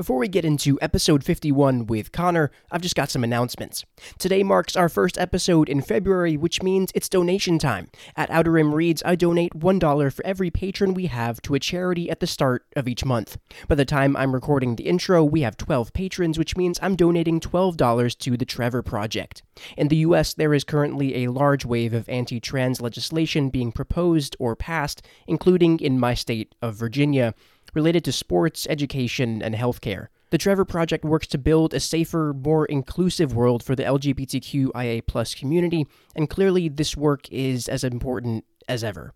Before we get into episode 51 with Connor, I've just got some announcements. Today marks our first episode in February, which means it's donation time. At Outer Rim Reads, I donate $1 for every patron we have to a charity at the start of each month. By the time I'm recording the intro, we have 12 patrons, which means I'm donating $12 to the Trevor Project. In the US, there is currently a large wave of anti trans legislation being proposed or passed, including in my state of Virginia related to sports, education, and healthcare. The Trevor Project works to build a safer, more inclusive world for the LGBTQIA community, and clearly this work is as important as ever.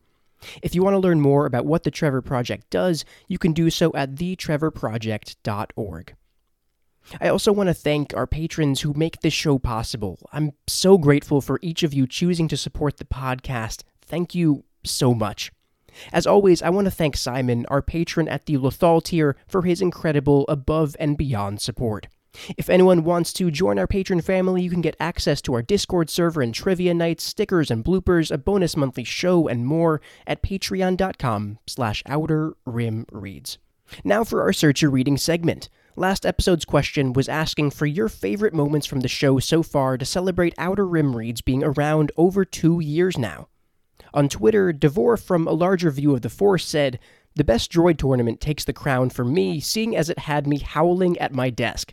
If you want to learn more about what the Trevor Project does, you can do so at thetrevorproject.org. I also want to thank our patrons who make this show possible. I'm so grateful for each of you choosing to support the podcast. Thank you so much. As always, I want to thank Simon, our patron at the Lothal tier, for his incredible above and beyond support. If anyone wants to join our patron family, you can get access to our Discord server and trivia nights, stickers and bloopers, a bonus monthly show, and more at patreon.com slash outer rim reads. Now for our Search Your Reading segment. Last episode's question was asking for your favorite moments from the show so far to celebrate Outer Rim Reads being around over two years now. On Twitter, Devore from A Larger View of the Force said, The best droid tournament takes the crown for me, seeing as it had me howling at my desk.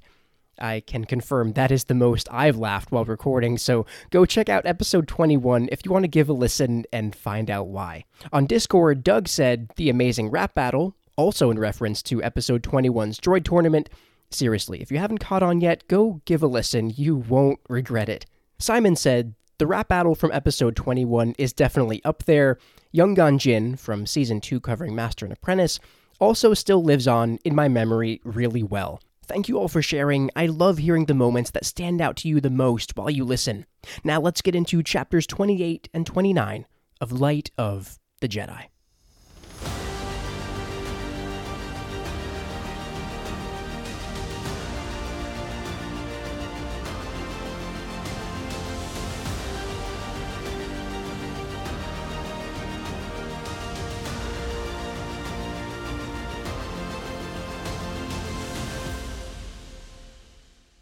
I can confirm that is the most I've laughed while recording, so go check out episode 21 if you want to give a listen and find out why. On Discord, Doug said, The amazing rap battle, also in reference to episode 21's droid tournament. Seriously, if you haven't caught on yet, go give a listen. You won't regret it. Simon said, the rap battle from episode 21 is definitely up there. Young Gun Jin from season 2 covering Master and Apprentice also still lives on in my memory really well. Thank you all for sharing. I love hearing the moments that stand out to you the most while you listen. Now let's get into chapters 28 and 29 of Light of the Jedi.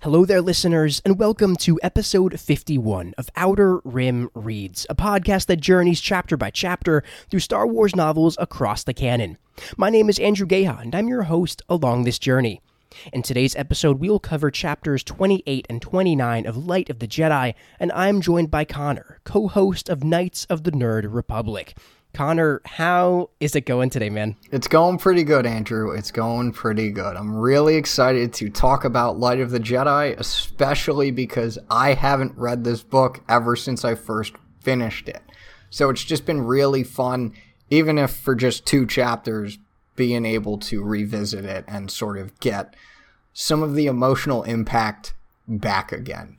Hello there, listeners, and welcome to episode 51 of Outer Rim Reads, a podcast that journeys chapter by chapter through Star Wars novels across the canon. My name is Andrew Geha, and I'm your host along this journey. In today's episode, we will cover chapters 28 and 29 of Light of the Jedi, and I'm joined by Connor, co host of Knights of the Nerd Republic. Connor, how is it going today, man? It's going pretty good, Andrew. It's going pretty good. I'm really excited to talk about Light of the Jedi, especially because I haven't read this book ever since I first finished it. So it's just been really fun, even if for just two chapters, being able to revisit it and sort of get some of the emotional impact back again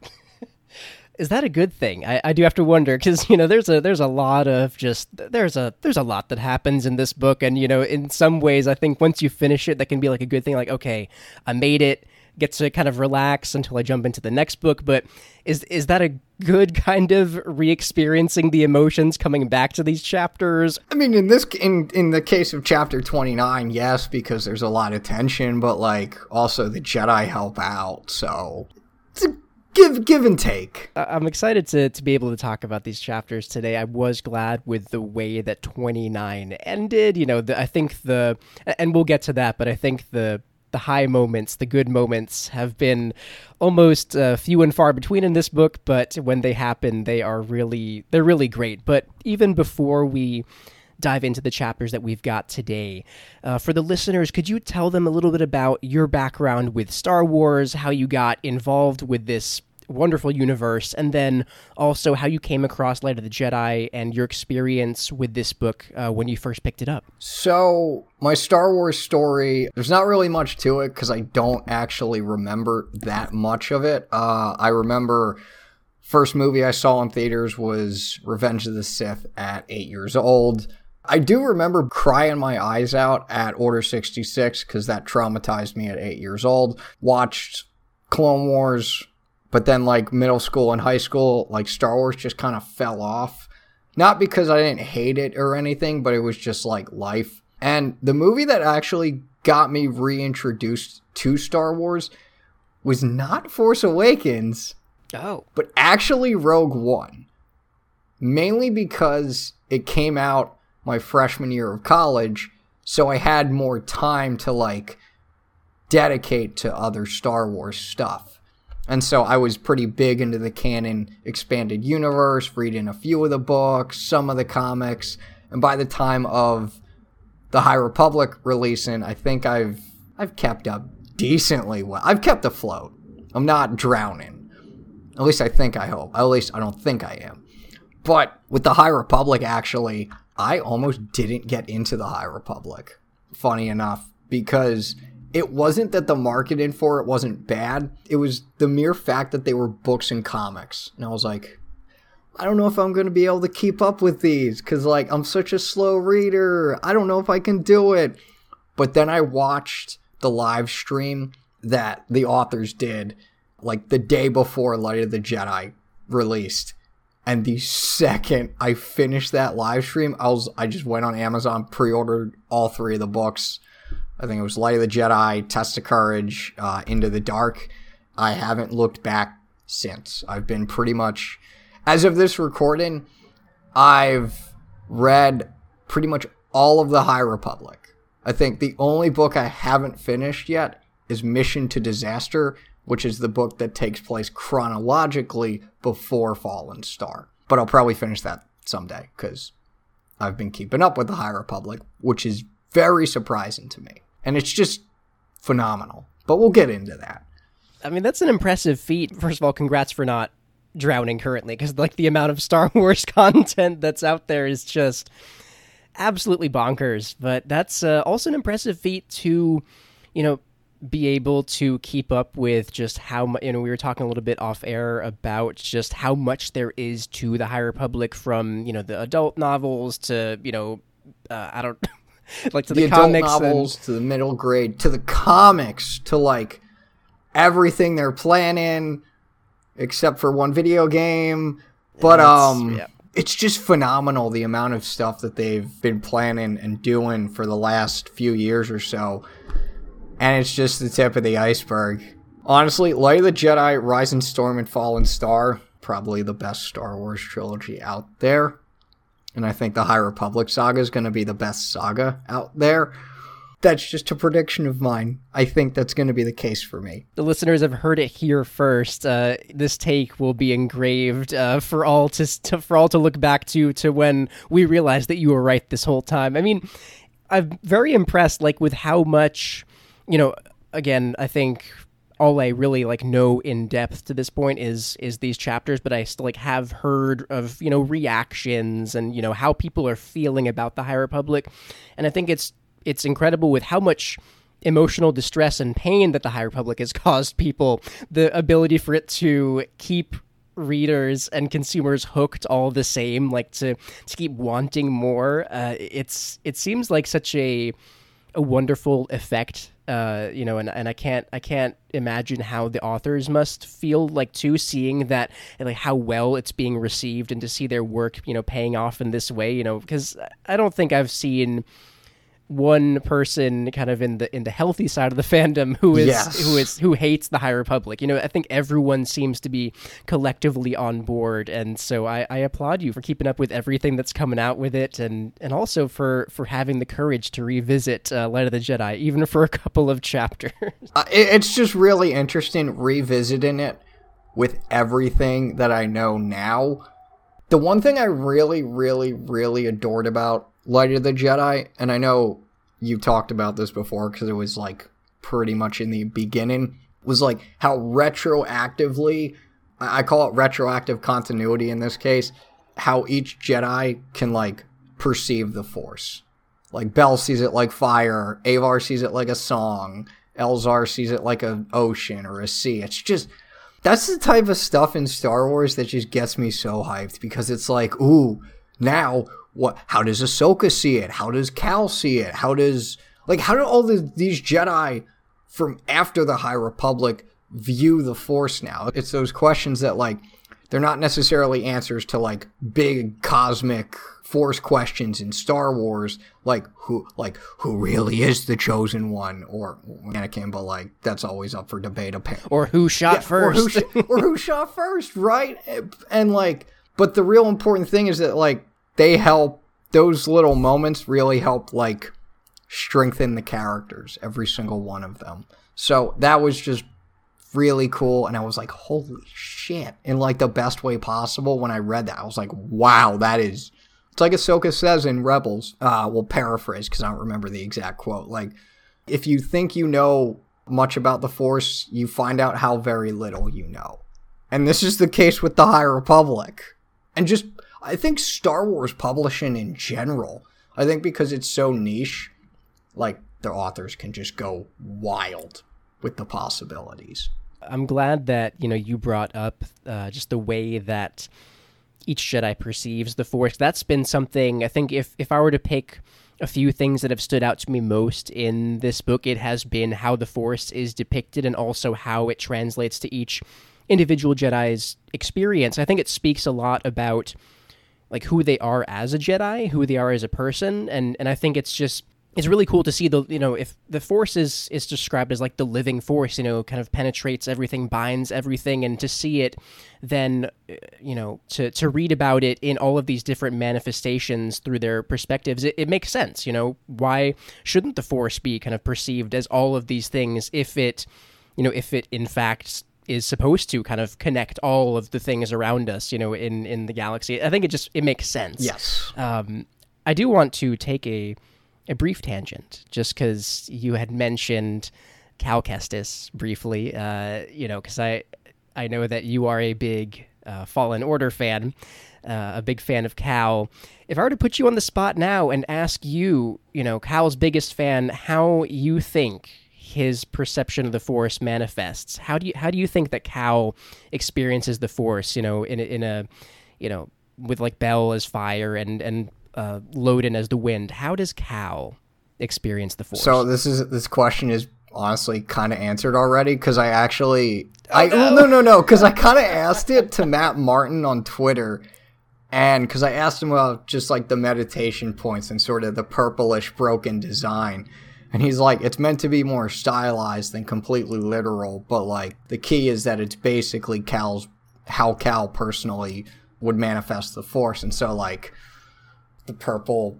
is that a good thing? I, I do have to wonder because you know there's a there's a lot of just there's a there's a lot that happens in this book, and you know in some ways I think once you finish it, that can be like a good thing. Like okay, I made it. Get to kind of relax until I jump into the next book. But is is that a good kind of re-experiencing the emotions coming back to these chapters? I mean, in this in in the case of chapter twenty nine, yes, because there's a lot of tension, but like also the Jedi help out, so it's a give give and take. I'm excited to to be able to talk about these chapters today. I was glad with the way that 29 ended. You know, the, I think the and we'll get to that, but I think the the high moments, the good moments, have been almost uh, few and far between in this book. But when they happen, they are really they're really great. But even before we dive into the chapters that we've got today. Uh, for the listeners, could you tell them a little bit about your background with Star Wars, how you got involved with this wonderful universe, and then also how you came across Light of the Jedi and your experience with this book uh, when you first picked it up. So, my Star Wars story, there's not really much to it because I don't actually remember that much of it. Uh, I remember first movie I saw in theaters was Revenge of the Sith at eight years old. I do remember crying my eyes out at Order 66 because that traumatized me at eight years old. Watched Clone Wars, but then like middle school and high school, like Star Wars just kind of fell off. Not because I didn't hate it or anything, but it was just like life. And the movie that actually got me reintroduced to Star Wars was not Force Awakens, Oh. but actually Rogue One. Mainly because it came out my freshman year of college, so I had more time to like dedicate to other Star Wars stuff. And so I was pretty big into the canon expanded universe, reading a few of the books, some of the comics, and by the time of the High Republic releasing, I think I've I've kept up decently well. I've kept afloat. I'm not drowning. At least I think I hope. At least I don't think I am. But with the High Republic, actually, I almost didn't get into the High Republic. Funny enough, because it wasn't that the marketing for it wasn't bad. It was the mere fact that they were books and comics. And I was like, I don't know if I'm going to be able to keep up with these because, like, I'm such a slow reader. I don't know if I can do it. But then I watched the live stream that the authors did, like, the day before Light of the Jedi released. And the second I finished that live stream, I was I just went on Amazon, pre-ordered all three of the books. I think it was Light of the Jedi, Test of Courage, uh, Into the Dark. I haven't looked back since. I've been pretty much, as of this recording, I've read pretty much all of the High Republic. I think the only book I haven't finished yet is Mission to Disaster, which is the book that takes place chronologically before Fallen Star. But I'll probably finish that someday because I've been keeping up with the High Republic, which is very surprising to me. And it's just phenomenal. But we'll get into that. I mean, that's an impressive feat. First of all, congrats for not drowning currently, because like the amount of Star Wars content that's out there is just absolutely bonkers. But that's uh, also an impressive feat to, you know, be able to keep up with just how much. You know, we were talking a little bit off air about just how much there is to the High Republic, from you know the adult novels to you know, uh, I don't. like to the, the adult comics and- novels to the middle grade to the comics to like everything they're planning except for one video game. But um yeah. it's just phenomenal the amount of stuff that they've been planning and doing for the last few years or so. And it's just the tip of the iceberg. Honestly light of the jedi rising storm and fallen star probably the best star wars trilogy out there and I think the High Republic saga is going to be the best saga out there. That's just a prediction of mine. I think that's going to be the case for me. the listeners have heard it here first. Uh, this take will be engraved uh, for all to, to for all to look back to to when we realized that you were right this whole time. I mean, I'm very impressed, like with how much, you know. Again, I think all I really like know in depth to this point is is these chapters, but I still like have heard of you know reactions and you know how people are feeling about the High Republic, and I think it's it's incredible with how much emotional distress and pain that the High Republic has caused people, the ability for it to keep readers and consumers hooked all the same, like to to keep wanting more. Uh, it's it seems like such a a wonderful effect uh, you know and, and i can't i can't imagine how the authors must feel like too seeing that and like how well it's being received and to see their work you know paying off in this way you know because i don't think i've seen one person kind of in the in the healthy side of the fandom who is Yes. who is who hates the High Republic. You know, I think everyone seems to be collectively on board, and so I, I applaud you for keeping up with everything that's coming out with it, and and also for for having the courage to revisit uh, Light of the Jedi, even for a couple of chapters. Uh, it, it's just really interesting revisiting it with everything that I know now. The one thing I really, really, really adored about Light of the Jedi, and I know you talked about this before because it was like pretty much in the beginning, was like how retroactively, I call it retroactive continuity in this case, how each Jedi can like perceive the Force. Like Bell sees it like fire, Avar sees it like a song, Elzar sees it like an ocean or a sea. It's just that's the type of stuff in Star Wars that just gets me so hyped because it's like, ooh, now what? How does Ahsoka see it? How does Cal see it? How does like how do all the, these Jedi from after the High Republic view the Force now? It's those questions that like they're not necessarily answers to like big cosmic force questions in Star Wars, like who like who really is the chosen one, or Anakin, but like that's always up for debate. Apparently. Or who shot yeah, first, or who, or who shot first, right? And like, but the real important thing is that like they help those little moments really help like strengthen the characters, every single one of them. So that was just really cool and I was like, holy shit. In like the best way possible when I read that. I was like, wow, that is it's like Ahsoka says in Rebels. Uh, we'll paraphrase because I don't remember the exact quote. Like, if you think you know much about the Force, you find out how very little you know. And this is the case with the High Republic. And just, I think Star Wars publishing in general, I think because it's so niche, like, the authors can just go wild with the possibilities. I'm glad that, you know, you brought up uh, just the way that each Jedi perceives the Force. That's been something I think if if I were to pick a few things that have stood out to me most in this book, it has been how the Force is depicted and also how it translates to each individual Jedi's experience. I think it speaks a lot about like who they are as a Jedi, who they are as a person, and and I think it's just it's really cool to see the you know if the force is is described as like the living force you know kind of penetrates everything binds everything and to see it then uh, you know to to read about it in all of these different manifestations through their perspectives it, it makes sense you know? Why shouldn't the force be kind of perceived as all of these things if it you know if it in fact is supposed to kind of connect all of the things around us you know in in the galaxy i think it just it makes sense yes um i do want to take a a brief tangent, just because you had mentioned Cal Kestis briefly. Uh, you know, because I I know that you are a big uh, Fallen Order fan, uh, a big fan of Cal. If I were to put you on the spot now and ask you, you know, Cal's biggest fan, how you think his perception of the Force manifests, how do you how do you think that Cal experiences the Force? You know, in a, in a you know with like Bell as fire and and uh, Loden as the wind. How does Cal experience the Force? So this is this question is honestly kind of answered already because I actually oh, I no. no no no because I kind of asked it to Matt Martin on Twitter. And because I asked him about just like the meditation points and sort of the purplish broken design. And he's like, it's meant to be more stylized than completely literal, but like the key is that it's basically Cal's how Cal personally would manifest the force. And so like the purple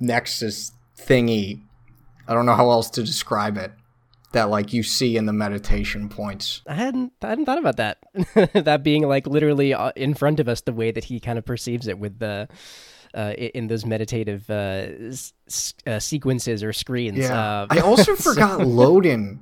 nexus thingy. I don't know how else to describe it. That like you see in the meditation points. I hadn't I hadn't thought about that. that being like literally uh, in front of us, the way that he kind of perceives it with the. Uh, in those meditative uh, s- uh, sequences or screens. Yeah. Uh, I also forgot Loden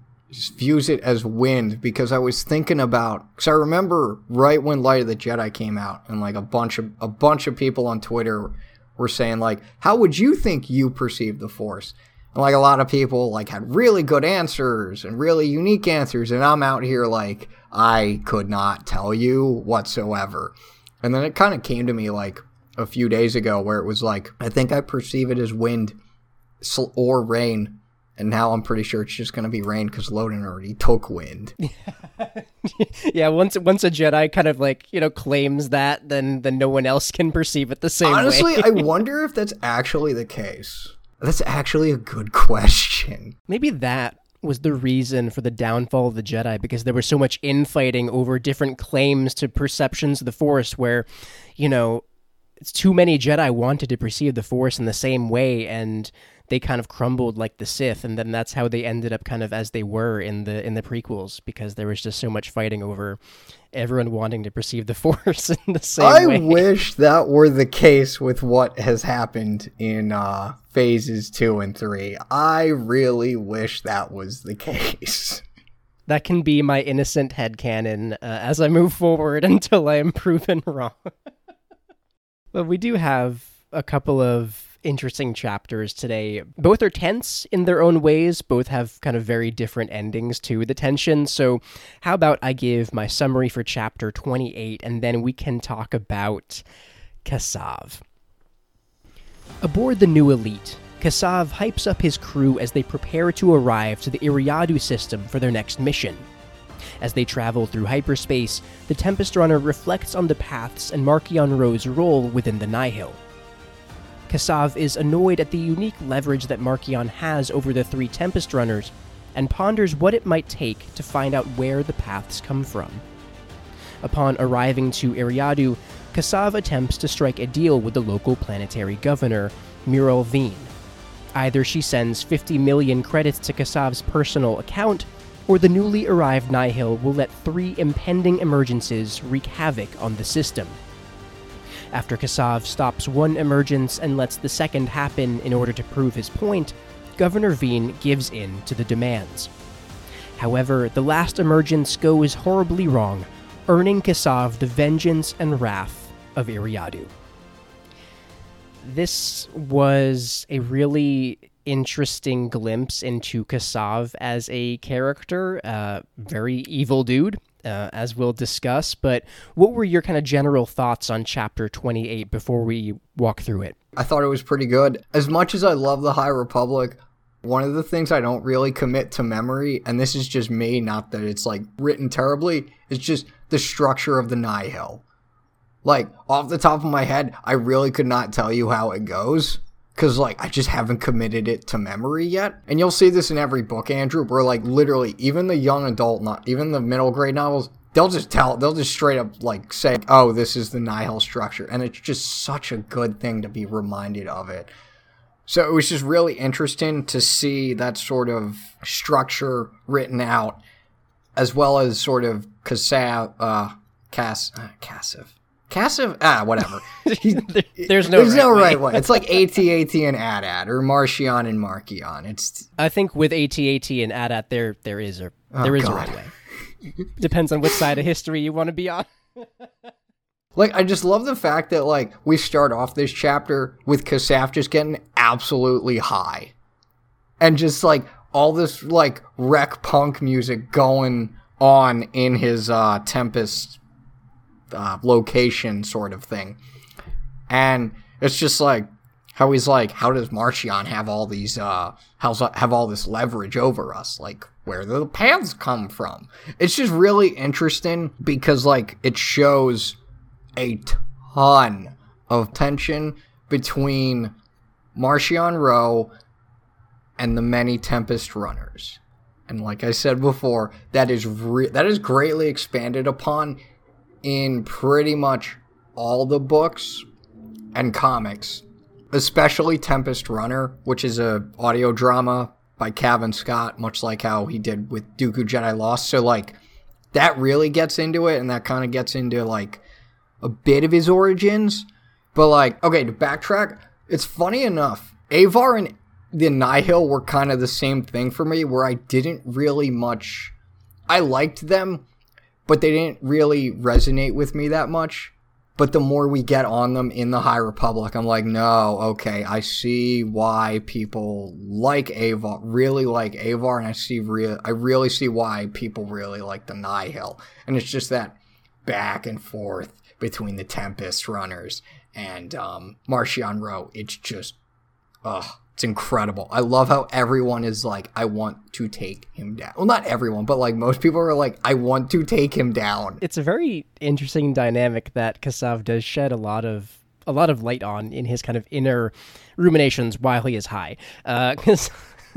views it as wind because I was thinking about because I remember right when Light of the Jedi came out and like a bunch of a bunch of people on Twitter were saying like, how would you think you perceive the Force? And like a lot of people like had really good answers and really unique answers, and I'm out here like I could not tell you whatsoever. And then it kind of came to me like a few days ago where it was like, I think I perceive it as wind or rain and now I'm pretty sure it's just going to be rain because Loden already took wind. yeah, once once a Jedi kind of like you know claims that, then then no one else can perceive it the same Honestly. I wonder if that's actually the case. That's actually a good question. Maybe that was the reason for the downfall of the Jedi because there was so much infighting over different claims to perceptions of the Force, where you know too many Jedi wanted to perceive the Force in the same way, and they kind of crumbled like the Sith, and then that's how they ended up kind of as they were in the in the prequels because there was just so much fighting over everyone wanting to perceive the Force in the same I way. I wish that were the case with what has happened in uh, phases two and three. I really wish that was the case. That can be my innocent head uh, as I move forward until I am proven wrong. But we do have a couple of interesting chapters today. Both are tense in their own ways, both have kind of very different endings to the tension. So, how about I give my summary for chapter 28 and then we can talk about Kassav. Aboard the new Elite, Kassav hypes up his crew as they prepare to arrive to the Eriadu system for their next mission. As they travel through hyperspace, the Tempest Runner reflects on the paths and Marchion Ro's role within the Nihil. Kassav is annoyed at the unique leverage that Marchion has over the three Tempest Runners and ponders what it might take to find out where the paths come from. Upon arriving to Eriadu, Kassav attempts to strike a deal with the local planetary governor, Muriel Veen. Either she sends 50 million credits to Kassav's personal account, or the newly arrived Nihil will let three impending emergences wreak havoc on the system. After Kassav stops one emergence and lets the second happen in order to prove his point, Governor Veen gives in to the demands. However, the last emergence goes horribly wrong, earning Kassav the vengeance and wrath of Eriadu. This was a really interesting glimpse into Kassav as a character, uh, very evil dude, uh, as we'll discuss. But what were your kind of general thoughts on chapter 28 before we walk through it? I thought it was pretty good. As much as I love the High Republic, one of the things I don't really commit to memory, and this is just me, not that it's like written terribly, is just the structure of the Nihil. Like, off the top of my head, I really could not tell you how it goes. Cause like I just haven't committed it to memory yet. And you'll see this in every book, Andrew, where like literally even the young adult, not even the middle grade novels, they'll just tell they'll just straight up like say, Oh, this is the Nihil structure. And it's just such a good thing to be reminded of it. So it was just really interesting to see that sort of structure written out, as well as sort of Kassav, uh, Cass, uh, Cassiv. Cassiv, ah, whatever. there's no there's right no way. right way. It's like AT-AT and AT-AT or Marchion and Marchion. It's I think with AT-AT and AT-AT, there there is a Oh, there is God. a right way. Depends on which side of history you want to be on. like I just love the fact that like we start off this chapter with Kasaf just getting absolutely high, and just like all this like wreck punk music going on in his uh, Tempest uh, location sort of thing, and it's just like how he's like, how does Marchion have all these uh how's have all this leverage over us? Like where do the paths come from? It's just really interesting because like it shows a ton of tension between Marchion Ro and the many Tempest runners. And like I said before, that is re- that is greatly expanded upon in pretty much all the books and comics, especially Tempest Runner, which is a audio drama by Cavan Scott, much like how he did with Dooku Jedi Lost. So like that really gets into it, and that kind of gets into like a bit of his origins. But like, okay, to backtrack, it's funny enough. Avar and the Nihil were kind of the same thing for me, where I didn't really much. I liked them, but they didn't really resonate with me that much. But the more we get on them in the High Republic, I'm like, no, okay, I see why people like Avar, really like Avar, and I see real, I really see why people really like the Nihil, and it's just that back and forth between the Tempest runners and um, Marchion Ro. It's just, ugh, it's incredible. I love how everyone is like, I want to take him down. Well, not everyone, but like most people are like, I want to take him down. It's a very interesting dynamic that Kassav does shed a lot of a lot of light on in his kind of inner ruminations while he is high. Uh, because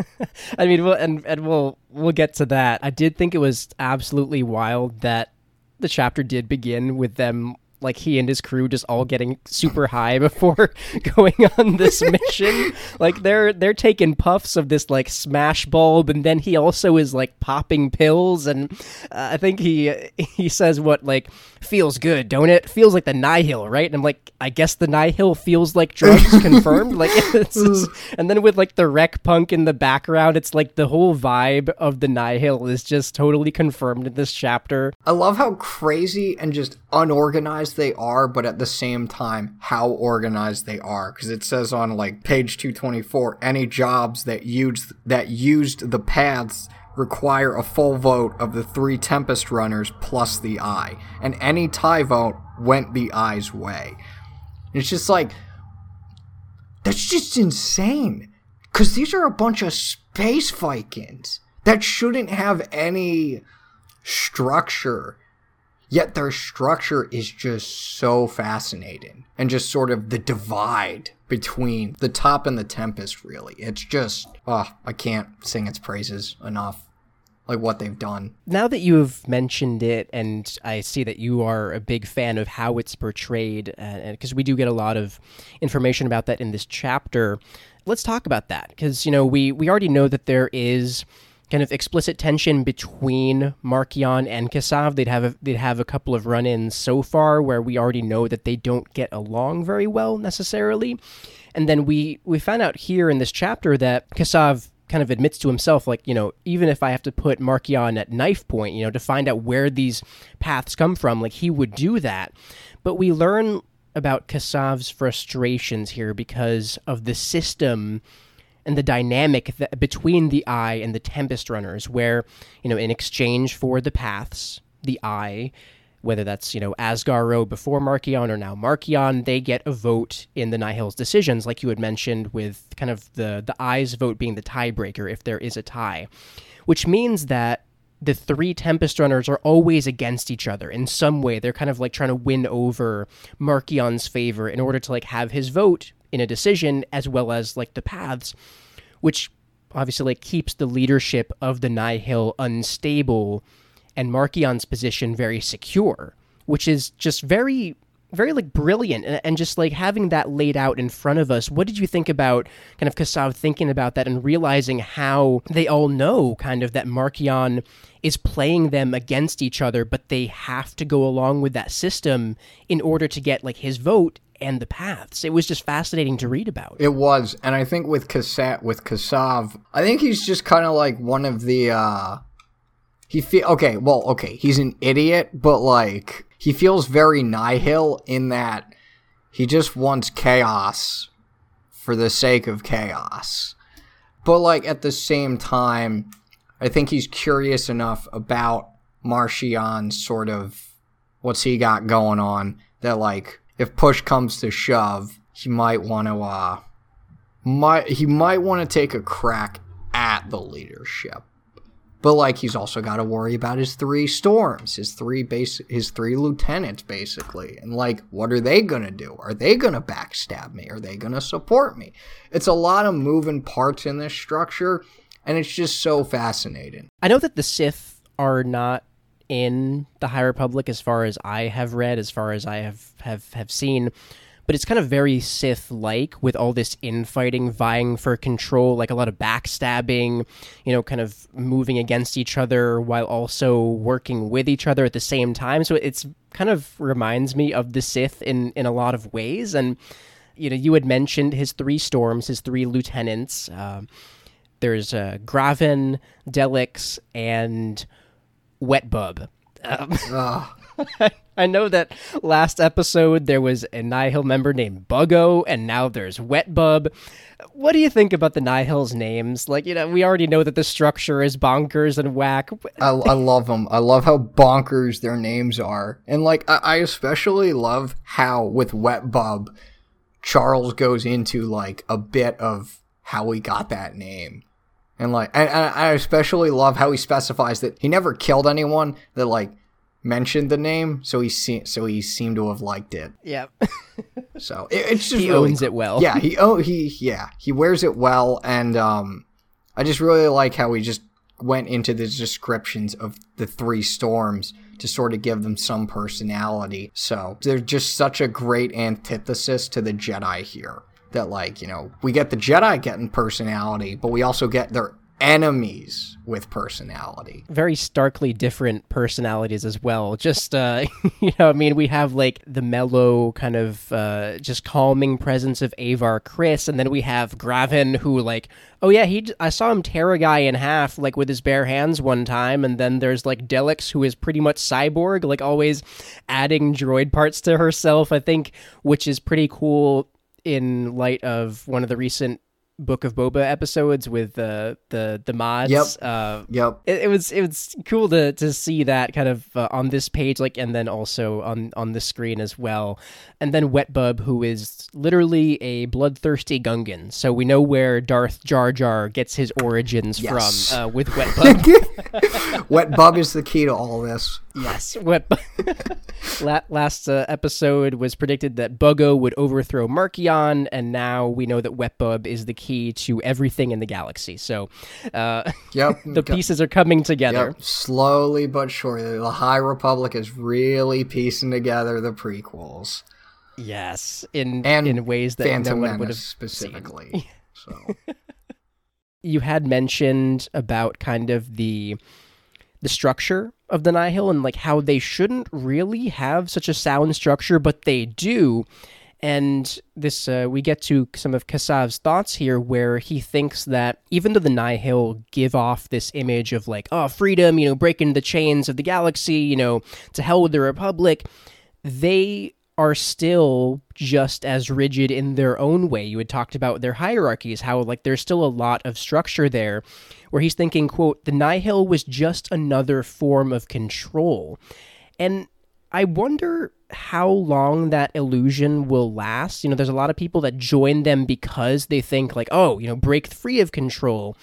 I mean, we'll, and and we'll we'll get to that. I did think it was absolutely wild that the chapter did begin with them like he and his crew just all getting super high before going on this mission. like they're they're taking puffs of this like smash bulb, and then he also is like popping pills, and uh, I think he he says what like feels good, don't it? Feels like the nihil, right? And I'm like, I guess the nihil feels like drugs, confirmed. Like, it's- and then with like the wreck punk in the background, it's like the whole vibe of the nihil is just totally confirmed in this chapter. I love how crazy and just unorganized they are, but at the same time, how organized they are. Because it says on like page 224, any jobs that used that used the paths require a full vote of the three Tempest runners plus the eye, and any tie vote went the eye's way. It's just like that's just insane. Because these are a bunch of space Vikings that shouldn't have any structure Yet their structure is just so fascinating. And just sort of the divide between the top and the Tempest, really. It's just, oh, I can't sing its praises enough. Like what they've done. Now that you have mentioned it, and I see that you are a big fan of how it's portrayed, because uh, we do get a lot of information about that in this chapter, let's talk about that. Because, you know, we, we already know that there is kind of explicit tension between Marchion and Kassav. They'd have a, they'd have a couple of run-ins so far where we already know that they don't get along very well necessarily. And then we we found out here in this chapter that Kassav kind of admits to himself like, you know, even if I have to put Marchion at knife point, you know, to find out where these paths come from, like he would do that. But we learn about Kassav's frustrations here because of the system and the dynamic between the eye and the tempest runners where you know in exchange for the paths the eye whether that's you know Asgar Ro before Marchion or now Marchion, they get a vote in the Nihil's decisions, like you had mentioned, with kind of the the eyes vote being the tiebreaker if there is a tie, which means that the three Tempest runners are always against each other in some way. They're kind of like trying to win over Marchion's favor in order to like have his vote in a decision as well as like the paths, which obviously like keeps the leadership of the Nihil unstable and Marchion's position very secure, which is just very very like brilliant. And, and, just like having that laid out in front of us what did you think about kind of Kassav thinking about that and realizing how they all know kind of that Marchion is playing them against each other but they have to go along with that system in order to get like his vote and the paths. It was just fascinating to read about. It was, and I think with Kassat with Kassav, I think he's just kind of like one of the. uh He feel okay. Well, okay, he's an idiot, but like he feels very nihil in that he just wants chaos for the sake of chaos. But like at the same time, I think he's curious enough about Marchion's sort of what's he got going on that like if push comes to shove, he might want to uh might he might want to take a crack at the leadership. But like he's also got to worry about his three storms, his three base his three lieutenants basically. And like what are they to do? Are they to backstab me? Are they to support me? It's a lot of moving parts in this structure and it's just so fascinating. I know that the Sith are not in the High Republic as far as I have read, as far as I have have, have seen. But it's kind of very Sith like with all this infighting, vying for control, like a lot of backstabbing, you know, kind of moving against each other while also working with each other at the same time. So it's kind of reminds me of the Sith in, in a lot of ways. And, you know, you had mentioned his three storms, his three lieutenants. Uh, there's uh, Graven, Delix, and Wetbub. Um, I know that last episode there was a Nihil member named Buggo, and now there's Wetbub. What do you think about the Nihil's names? Like, you know, we already know that the structure is bonkers and whack. I, I love them. I love how bonkers their names are. And, like, I, I especially love how with Wetbub, Charles goes into, like, a bit of how he got that name. And like, and, and I especially love how he specifies that he never killed anyone that like mentioned the name, so he se- so he seemed to have liked it. Yep. so it, it's just he really owns cool. it well. Yeah, he oh he yeah he wears it well, and um, I just really like how he just went into the descriptions of the three storms to sort of give them some personality. So they're just such a great antithesis to the Jedi here that like you know we get the jedi getting personality but we also get their enemies with personality. Very starkly different personalities as well. Just uh you know i mean we have like the mellow kind of uh just calming presence of avar kriss and then we have graven who like oh yeah he i saw him tear a guy in half like with his bare hands one time and then there's like delix who is pretty much cyborg like always adding droid parts to herself i think which is pretty cool in light of one of the recent Book of Boba episodes with the the the mods. Yep. Uh, Yep. it, it was it was cool to to see that kind of uh, on this page, like, and then also on on the screen as well. And then Wetbub, who is literally a bloodthirsty Gungan, so we know where Darth Jar Jar gets his origins Yes. from uh, with Wetbub. Wetbub is the key to all this. yes, Wetbub. Last uh, episode was predicted that Buggo would overthrow Markion, and now we know that Wetbub is the key to everything in the galaxy. So uh, Yep. the pieces are coming together. Yep. Slowly but surely, the High Republic is really piecing together the prequels Yes, in and in ways that Phantom no one would have specifically. So You had mentioned about kind of the the structure of the Nihil and like how they shouldn't really have such a sound structure, but they do. And this, uh, we get to some of Kassav's thoughts here, where he thinks that even though the Nihil give off this image of like, oh, freedom, you know, breaking the chains of the galaxy, you know, to hell with the Republic, they are still just as rigid in their own way. You had talked about their hierarchies, how like there's still a lot of structure there, where he's thinking, quote, the Nihil was just another form of control. And I wonder how long that illusion will last. You know, there's a lot of people that join them because they think like, oh, you know, break free of control.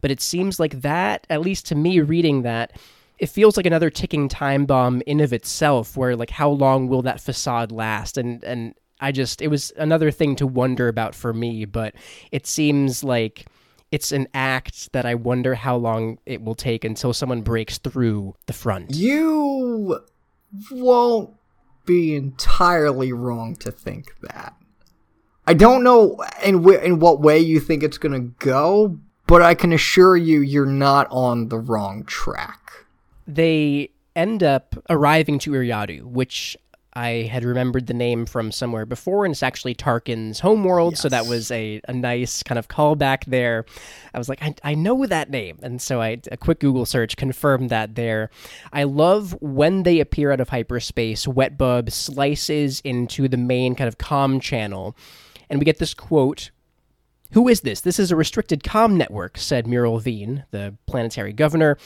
But it seems like that, at least to me reading that, it feels like another ticking time bomb in of itself where like how long will that facade last and and i just it was another thing to wonder about for me but it seems like it's an act that i wonder how long it will take until someone breaks through the front you won't be entirely wrong to think that. I don't know in wh- in what way you think it's going to go, but I can assure you you're not on the wrong track. they end up arriving to Eriadu, which I had remembered the name from somewhere before, and it's actually Tarkin's homeworld. So that was a, a nice kind of callback there. I was like, I, I know that name. And so I a quick Google search confirmed that there. I love when they appear out of hyperspace, Wetbub slices into the main kind of comm channel, and we get this quote who is this? This is a restricted comm network, said Muriel Veen, the planetary governor.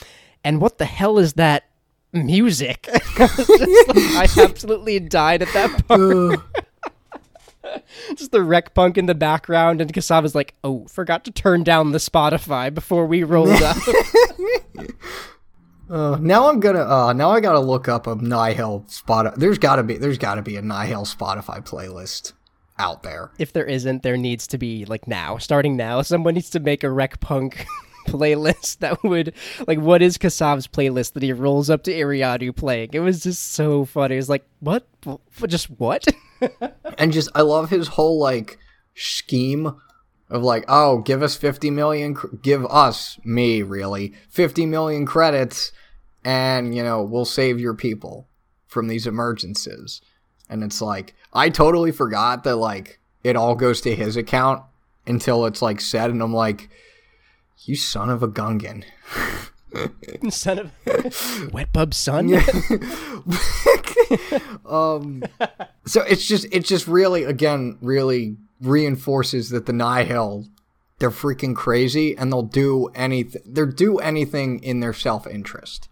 And what the hell is that music? I absolutely died at that part. Just the rec punk in the background, and Kasava's like, oh, forgot to turn down the Spotify before we rolled up. Uh, now I'm gonna. Uh, now I gotta look up a Nihil spot. There's gotta be. There's gotta be a Nihil Spotify playlist out there. if there isn't, there needs to be, like now, starting now, someone needs to make a rec punk playlist that would, like, what is Kassav's playlist that he rolls up to Eriadu playing? It was just so funny. It was like, what? Just what? and just I love his whole like scheme of like, oh, give us 50 million, give us, me really, 50 million credits, and, you know, we'll save your people from these emergencies. And it's like, I totally forgot that, like, it all goes to his account until it's, like, said, and I'm like, you son of a Gungan. son of wet bub son. um so it's just it's just really again really reinforces that the nihil they're freaking crazy and they'll do anything they'll do anything in their self-interest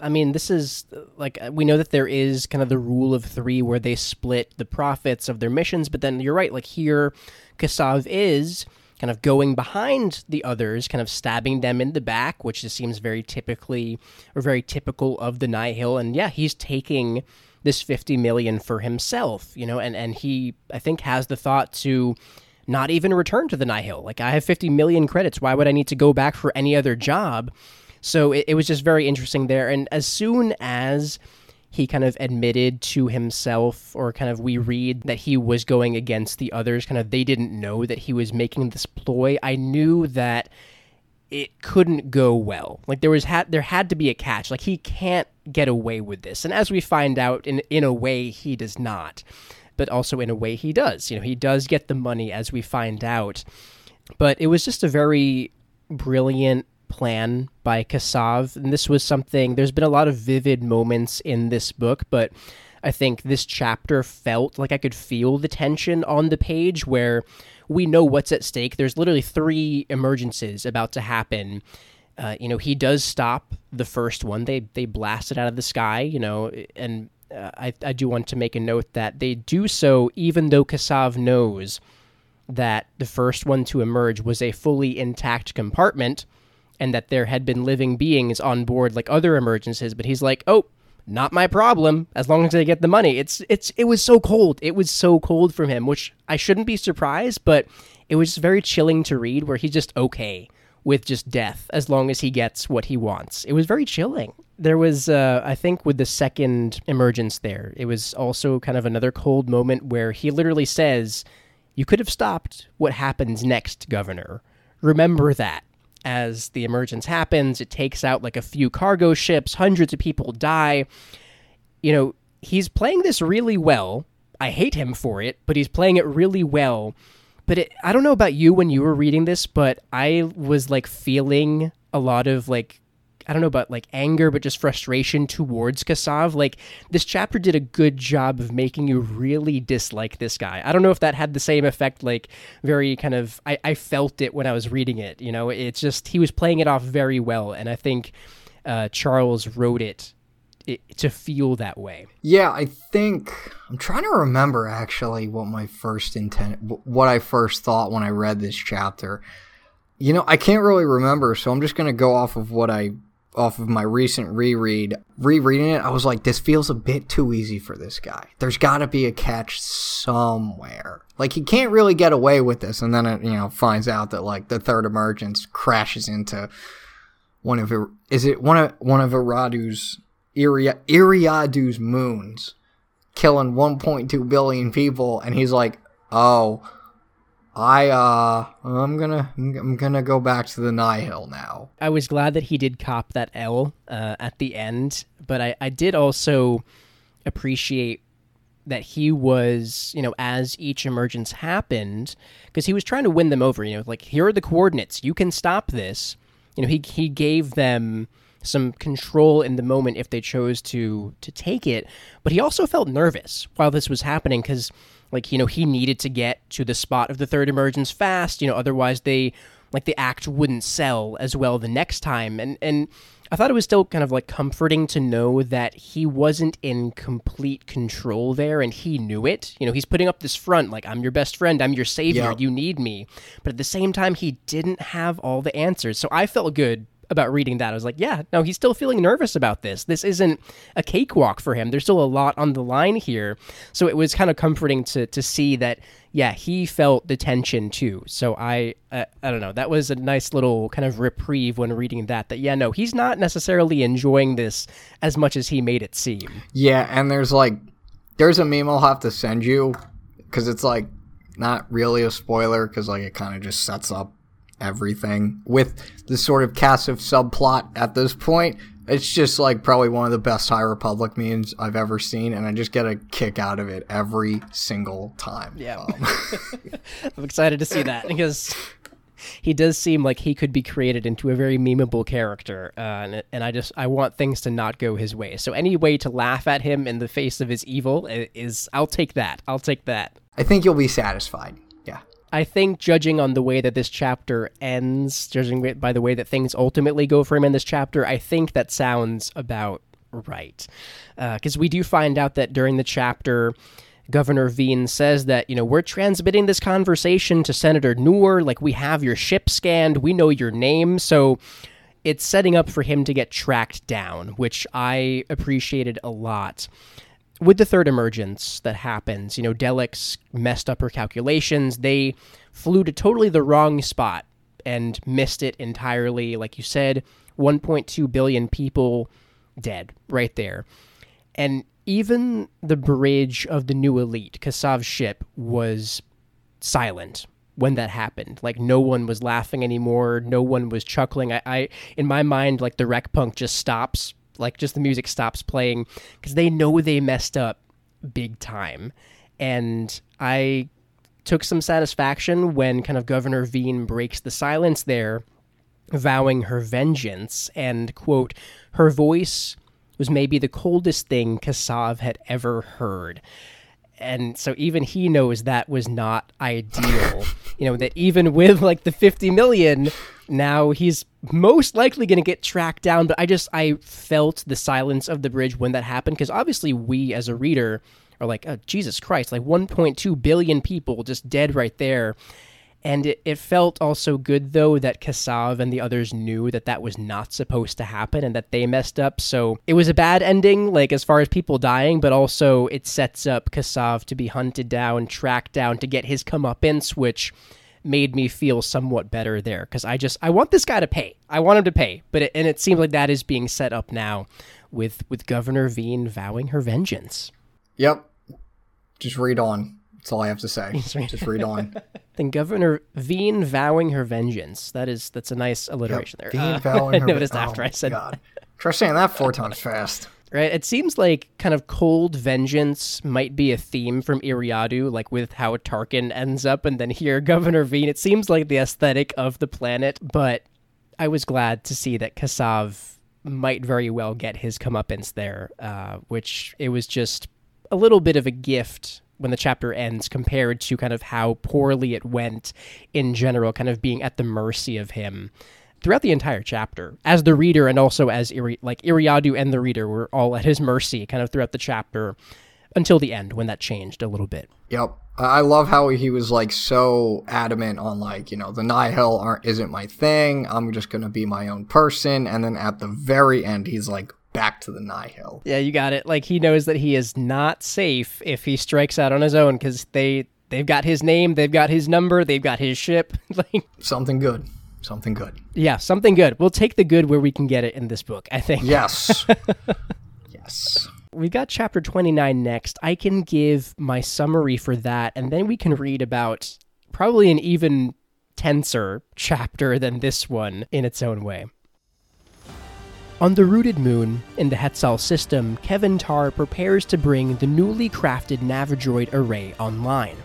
I mean, this is like we know that there is kind of the rule of three where they split the profits of their missions, but then you're right. Like here, Kassav is kind of going behind the others, kind of stabbing them in the back, which just seems very typically or very typical of the Nihil. And yeah, he's taking this 50 million for himself, you know, and and he I think has the thought to not even return to the Nihil. Like I have 50 million credits. Why would I need to go back for any other job? So it, it was just very interesting there. And as soon as he kind of admitted to himself, or kind of we read that he was going against the others, kind of they didn't know that he was making this ploy, I knew that it couldn't go well. Like there was had there had to be a catch. Like he can't get away with this. And as we find out in in a way he does not. But also in a way he does. You know, he does get the money as we find out. But it was just a very brilliant plan by Kassav. And this was something, there's been a lot of vivid moments in this book, but I think this chapter felt like I could feel the tension on the page where we know what's at stake. There's literally three emergencies about to happen. Uh, you know, he does stop the first one. They they blast it out of the sky. You know, and uh, I I do want to make a note that they do so even though Kassav knows that the first one to emerge was a fully intact compartment and that there had been living beings on board like other emergencies but he's like oh not my problem as long as I get the money. It's it's it was so cold. It was so cold from him, which I shouldn't be surprised, but it was very chilling to read where he's just okay with just death as long as he gets what he wants. It was very chilling. There was uh, I think with the second emergence there, it was also kind of another cold moment where he literally says, "You could have stopped what happens next, governor. Remember that." As the emergence happens. It takes out like a few cargo ships, hundreds of people die. You know, he's playing this really well. I hate him for it, but he's playing it really well. But it, I don't know about you when you were reading this, but I was like feeling a lot of like I don't know about like anger, but just frustration towards Kassav. Like this chapter did a good job of making you really dislike this guy. I don't know if that had the same effect, like very kind of I, I felt it when I was reading it. You know, it's just he was playing it off very well, and I think uh, Charles wrote it, it to feel that way. Yeah, I think I'm trying to remember actually what my first intent, what I first thought when I read this chapter. You know, I can't really remember, so I'm just going to go off of what I off of my recent reread, rereading it, I was like, this feels a bit too easy for this guy. There's got to be a catch somewhere. Like he can't really get away with this, and then it, you know finds out that like the third emergence crashes into one of is it one of one of Iradu's Iri- Eriadu's moons, killing 1.2 billion people, and he's like, oh I uh I'm gonna I'm gonna go back to the Nihil now. I was glad that he did cop that L uh, at the end, but I I did also appreciate that he was you know as each emergence happened because he was trying to win them over. You know, like here are the coordinates. You can stop this. You know, he he gave them some control in the moment if they chose to to take it, but he also felt nervous while this was happening because like, you know, he needed to get to the spot of the third emergence fast, you know, otherwise they like the act wouldn't sell as well the next time. And and I thought it was still kind of like comforting to know that he wasn't in complete control there and he knew it. You know, he's putting up this front like I'm your best friend, I'm your savior, yep. you need me. But at the same time he didn't have all the answers. So I felt good about reading that. I was like, yeah, no, he's still feeling nervous about this. This isn't a cakewalk for him. There's still a lot on the line here. So it was kind of comforting to to see that yeah, he felt the tension too. So I uh, I don't know. That was a nice little kind of reprieve when reading that that yeah, no, he's not necessarily enjoying this as much as he made it seem. Yeah, and there's like there's a meme I'll have to send you cuz it's like not really a spoiler cuz like it kind of just sets up everything with the sort of Kassav subplot at this point. It's just like probably one of the best High Republic memes I've ever seen, and I just get a kick out of it every single time. Yeah, um. I'm excited to see that because he does seem like he could be created into a very memeable character, uh, and, and I just I want things to not go his way. So any way to laugh at him in the face of his evil is I'll take that. I'll take that. I think you'll be satisfied. I think judging on the way that this chapter ends, judging by the way that things ultimately go for him in this chapter, I think that sounds about right. Because uh, we do find out that during the chapter, Governor Veen says that, you know, we're transmitting this conversation to Senator Noor. Like, we have your ship scanned, we know your name. So it's setting up for him to get tracked down, which I appreciated a lot with the third emergence that happens, you know, Delix messed up her calculations. They flew to totally the wrong spot and missed it entirely. Like you said, 1.2 billion people dead right there. And even the bridge of the new elite, Kassav's ship, was silent when that happened. Like no one was laughing anymore. No one was chuckling. I, I in my mind, like the wreck punk just stops like just the music stops playing because they know they messed up big time. And I took some satisfaction when kind of Governor Veen breaks the silence there, vowing her vengeance. And, quote, her voice was maybe the coldest thing Kassav had ever heard. And so even he knows that was not ideal. you know that even with like the 50 million, now he's most likely going to get tracked down. But I just I felt the silence of the bridge when that happened because obviously we as a reader are like, oh, Jesus Christ, like 1.2 billion people just dead right there. And it, it felt also good, though, that Kassav and the others knew that that was not supposed to happen and that they messed up. So it was a bad ending, like as far as people dying, but also it sets up Kassav to be hunted down, tracked down to get his comeuppance, which made me feel somewhat better there because I just I want this guy to pay. I want him to pay, but it, and it seems like that is being set up now with with Governor Veen vowing her vengeance. Yep. Just read on. That's all I have to say. Just read on. then Governor Veen vowing her vengeance. That is that's a nice alliteration yep. there. Veen uh, vowing I her noticed oh, after I said God. Try saying that four times fast. Right? It seems like kind of cold vengeance might be a theme from Eriadu, like with how Tarkin ends up, and then here Governor Veen. It seems like the aesthetic of the planet, but I was glad to see that Kassav might very well get his comeuppance there, uh, which it was just a little bit of a gift when the chapter ends compared to kind of how poorly it went in general, kind of being at the mercy of him throughout the entire chapter as the reader and also as Iri- like Eriadu and the reader were all at his mercy kind of throughout the chapter until the end when that changed a little bit. Yep. I love how he was like so adamant on like, you know, the Nihil aren't isn't my thing. I'm just going to be my own person and then at the very end he's like back to the Nihil. Yeah, you got it. Like he knows that he is not safe if he strikes out on his own cuz they they've got his name, they've got his number, they've got his ship. like something good. Something good. Yeah, something good. We'll take the good where we can get it in this book, I think. Yes. yes. We've got chapter 29 next. I can give my summary for that, and then we can read about probably an even tenser chapter than this one in its own way. On the rooted moon in the Hetzal system, Kevin Tarr prepares to bring the newly crafted Navidroid array online.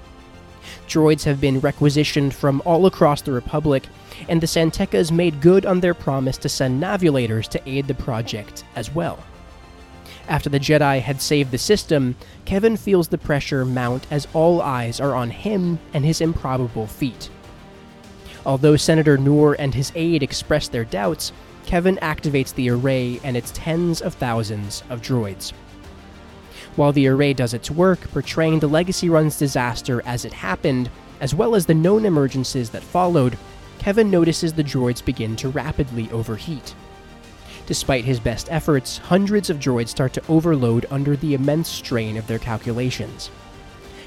Droids have been requisitioned from all across the Republic, and the San Tekkas made good on their promise to send navulators to aid the project as well. After the Jedi had saved the system, Kevin feels the pressure mount as all eyes are on him and his improbable feat. Although Senator Noor and his aide express their doubts, Keven activates the array and its tens of thousands of droids. While the array does its work, portraying the Legacy Run's disaster as it happened, as well as the known emergencies that followed, Kevin notices the droids begin to rapidly overheat. Despite his best efforts, hundreds of droids start to overload under the immense strain of their calculations.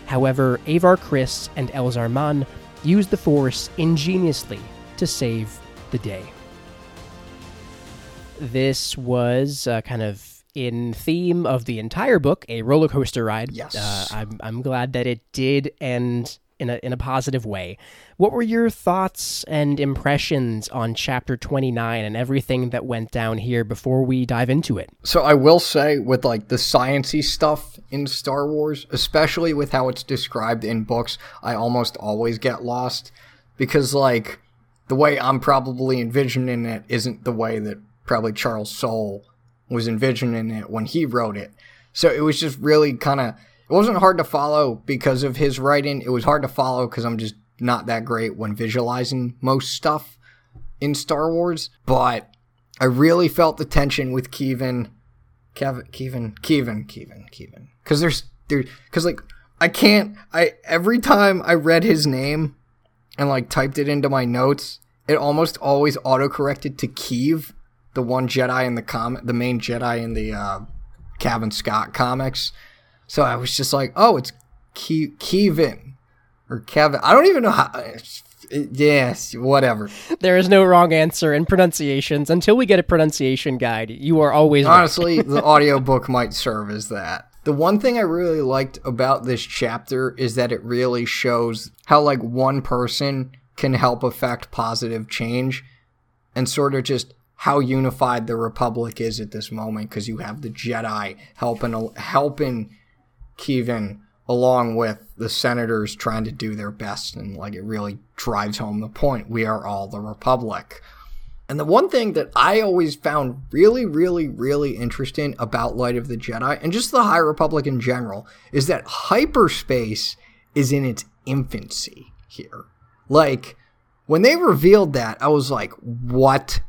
However, Avar Kriss and Elzar Mann use the Force ingeniously to save the day. This was uh, kind of in theme of the entire book, a roller coaster ride. Yes, uh, I'm I'm glad that it did end in a in a positive way. What were your thoughts and impressions on chapter 29 and everything that went down here before we dive into it? So I will say with like the sciency stuff in Star Wars, especially with how it's described in books, I almost always get lost because like the way I'm probably envisioning it isn't the way that probably Charles Soule was envisioning it when he wrote it. So it was just really kind of it wasn't hard to follow because of his writing. It was hard to follow because I'm just not that great when visualizing most stuff in Star Wars. But I really felt the tension with Kevin, Kevin, Kevin, Kevin, Kevin, Keven. Because there's there because like I can't I every time I read his name and like typed it into my notes, it almost always autocorrected to Keeve, the one Jedi in the com the main Jedi in the uh, Cavan Scott comics. So I was just like, oh, it's Ke- Kevin or Kevin. I don't even know how. Yes, whatever. There is no wrong answer in pronunciations. Until we get a pronunciation guide, you are always Honestly, the audiobook might serve as that. The one thing I really liked about this chapter is that it really shows how like one person can help affect positive change and sort of just how unified the republic is at this moment because you have the Jedi helping helping Keven along with the senators trying to do their best and like it really drives home the point we are all the republic And the one thing that I always found really, really, really interesting about Light of the Jedi and just the High Republic in general is that hyperspace is in its infancy here. Like, when they revealed that, I was like, what?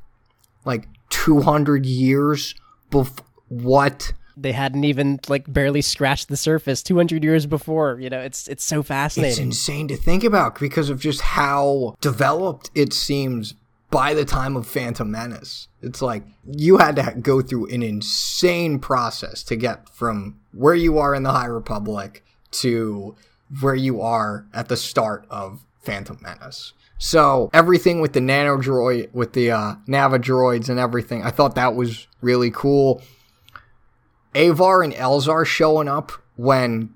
Like, 200 years before. What? They hadn't even like barely scratched the surface 200 years before. You know, it's it's so fascinating. It's insane to think about because of just how developed it seems by the time of Phantom Menace. It's like you had to go through an insane process to get from where you are in the High Republic to where you are at the start of Phantom Menace. So everything with the nano droid, with the uh, Nava droids and everything, I thought that was really cool. Avar and Elzar showing up when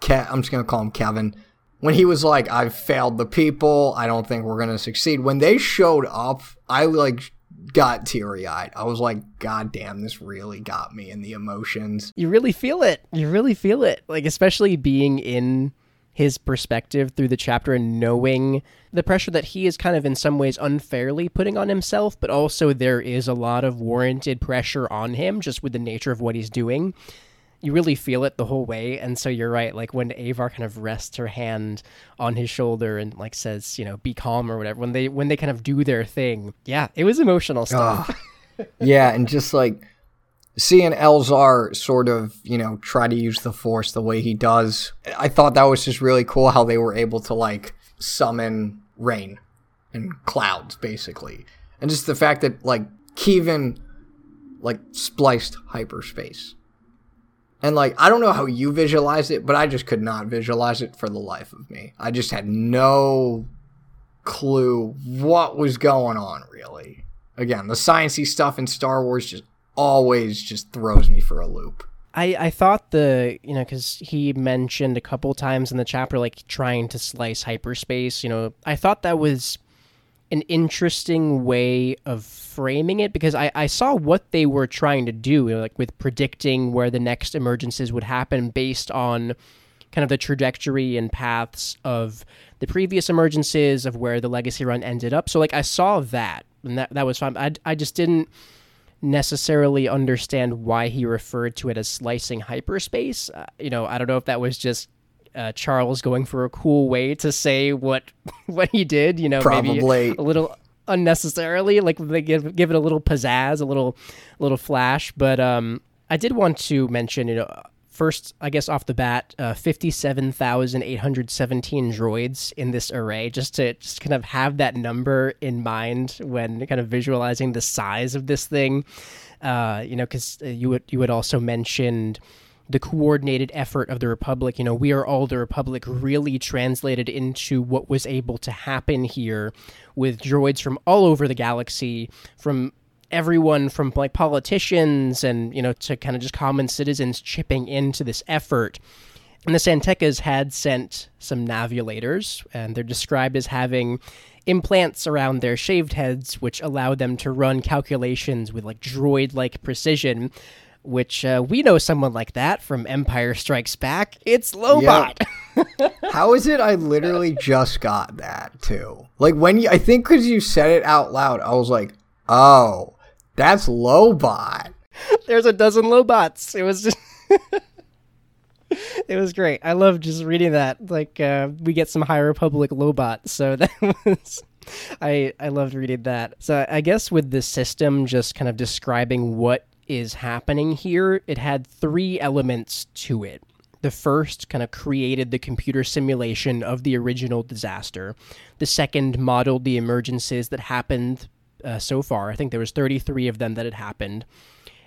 Ke- I'm just gonna call him Kevin when he was like, I've failed the people. I don't think we're to succeed. When they showed up, I like got teary eyed. I was like, God damn, this really got me in the emotions. You really feel it. You really feel it. Like, especially being in his perspective through the chapter and knowing the pressure that he is kind of in some ways unfairly putting on himself, but also there is a lot of warranted pressure on him just with the nature of what he's doing you really feel it the whole way. And so you're right. Like when Avar kind of rests her hand on his shoulder and like says, you know, be calm or whatever. When they when they kind of do their thing, yeah, it was emotional stuff. Ah. yeah, and just like seeing Elzar sort of, you know, try to use the Force the way he does, I thought that was just really cool how they were able to like summon rain and clouds, basically, and just the fact that like Keven like spliced hyperspace and like, I don't know how you visualize it, but I just could not visualize it for the life of me. I just had no clue what was going on, really. Again, the sciencey stuff in Star Wars just always just throws me for a loop. I, I thought the you know because he mentioned a couple times in the chapter like trying to slice hyperspace you know I thought that was an interesting way of framing it because I, I saw what they were trying to do, like with predicting where the next emergences would happen based on kind of the trajectory and paths of the previous emergences of where the legacy run ended up. So like I saw that and that that was fine. I I just didn't necessarily understand why he referred to it as slicing hyperspace. Uh, you know, I don't know if that was just uh, Charles going for a cool way to say what what he did. You know, probably maybe a little unnecessarily. Like they give give it a little pizzazz, a little a little flash. But um, I did want to mention, you know, first I guess off the bat, uh, fifty seven thousand eight hundred seventeen droids in this array, just to just kind of have that number in mind when kind of visualizing the size of this thing. Uh, you know, because uh, you would you had also mentioned the coordinated effort of the Republic. You know, we are all the Republic really translated into what was able to happen here with droids from all over the galaxy, from everyone from like politicians and, you know, to kind of just common citizens chipping into this effort. And the San Tekkas had sent some navulators, and they're described as having implants around their shaved heads, which allow them to run calculations with like droid like precision which uh, we know someone like that from Empire Strikes Back. It's Lobot. How is it I literally just got that too? Like when you, I think because you said it out loud, I was like, oh, that's Lobot. There's a dozen Lobots. It was just. it was great. I love just reading that. Like uh, we get some High Republic Lobot, so that was. I I loved reading that. So I guess with the system just kind of describing what is happening here, it had three elements to it. The first kind of created the computer simulation of the original disaster. The second modeled the emergencies that happened uh, so far. I think there was 33 of them that had happened.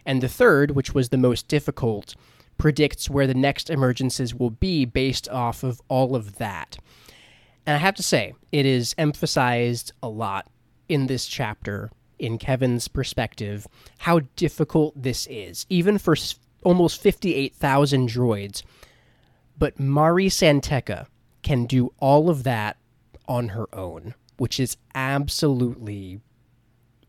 And the third, which was the most difficult, predicts where the next emergencies will be based off of all of that. And I have to say, it is emphasized a lot in this chapter in Kevin's perspective, how difficult this is, even for almost 58,000 droids. But Mari San Tekka can do all of that on her own, which is absolutely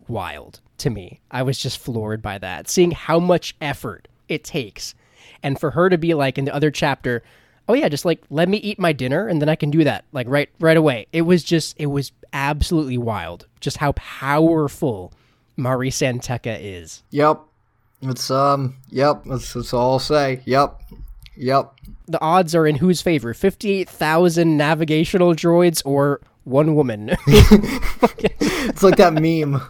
wild to me. I was just floored by that, seeing how much effort it takes. And for her to be like in the other chapter, oh yeah, just like let me eat my dinner and then I can do that like right right away. It was just it was absolutely wild just how powerful Mari San Tekka is. Yep. It's um yep, that's, that's all I'll say. Yep. Yep. The odds are in whose favor? 58,000 navigational droids or one woman. it's like that meme.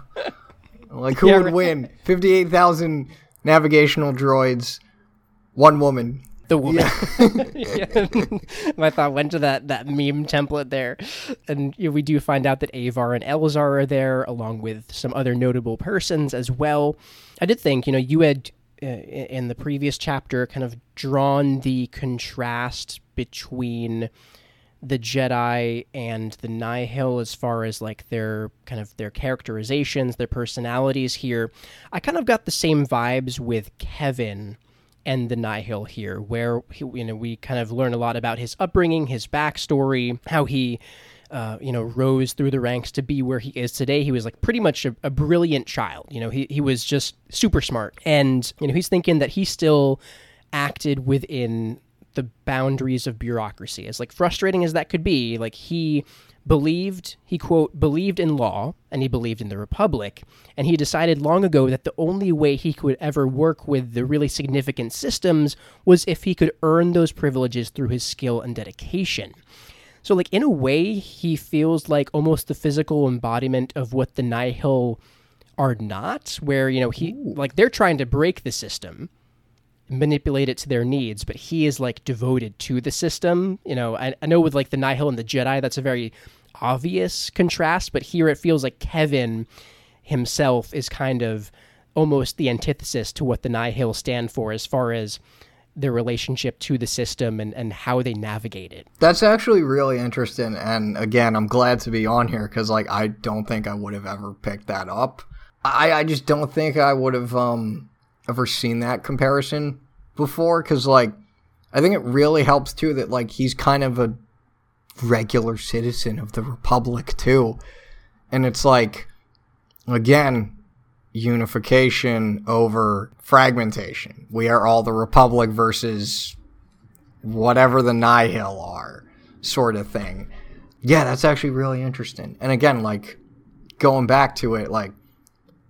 Like who Yeah, would right. win? 58,000 navigational droids, one woman. the woman. My thought went to that that meme template there, and we do find out that Avar and Elzar are there, along with some other notable persons as well. I did think, you know, you had uh, in the previous chapter kind of drawn the contrast between the Jedi and the Nihil as far as like their kind of their characterizations, their personalities here. I kind of got the same vibes with Kevin and the Nihil here, where he, you know we kind of learn a lot about his upbringing, his backstory, how he. Uh, you know, rose through the ranks to be where he is today. He was like pretty much a, a brilliant child. You know, he, he was just super smart. And, you know, he's thinking that he still acted within the boundaries of bureaucracy. As like frustrating as that could be, like he believed, he quote, believed in law and he believed in the republic. And he decided long ago that the only way he could ever work with the really significant systems was if he could earn those privileges through his skill and dedication. So, like, in a way, he feels like almost the physical embodiment of what the Nihil are not, where, you know, he, like, they're trying to break the system, manipulate it to their needs, but he is, like, devoted to the system. You know, I, I know with, like, the Nihil and the Jedi, that's a very obvious contrast, but here it feels like Kevin himself is kind of almost the antithesis to what the Nihil stand for as far as their relationship to the system and, and how they navigate it. That's actually really interesting. And again, I'm glad to be on here because, like, I don't think I would have ever picked that up. I, I just don't think I would have um, ever seen that comparison before because, like, I think it really helps too that, like, he's kind of a regular citizen of the Republic too. And it's like, again, unification over fragmentation. We are all the Republic versus whatever the Nihil are, sort of thing. Yeah, that's actually really interesting. And again, like going back to it, like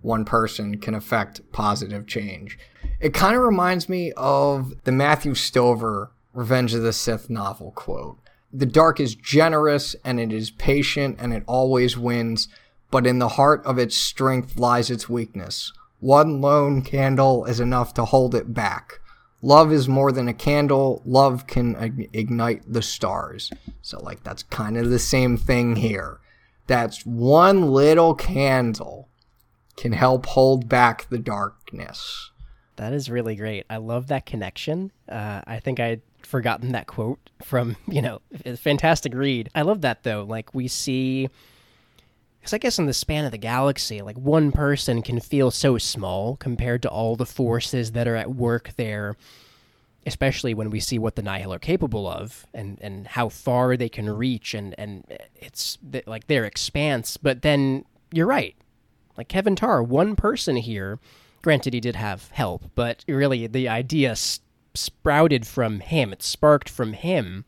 one person can affect positive change. It kind of reminds me of the Matthew Stover Revenge of the Sith novel quote. The dark is generous and it is patient and it always wins, but in the heart of its strength lies its weakness. One lone candle is enough to hold it back. Love is more than a candle. Love can ig- ignite the stars. So, like, that's kind of the same thing here. That's one little candle can help hold back the darkness. That is really great. I love that connection. Uh, I think I'd forgotten that quote from, you know, fantastic read. I love that though. Like we see, because I guess in the span of the galaxy, like one person can feel so small compared to all the forces that are at work there. Especially when we see what the Nihil are capable of, and, and how far they can reach, and and it's like their expanse. But then you're right, like Kevin Tarr, one person here. Granted, he did have help, but really the idea s- sprouted from him. It sparked from him.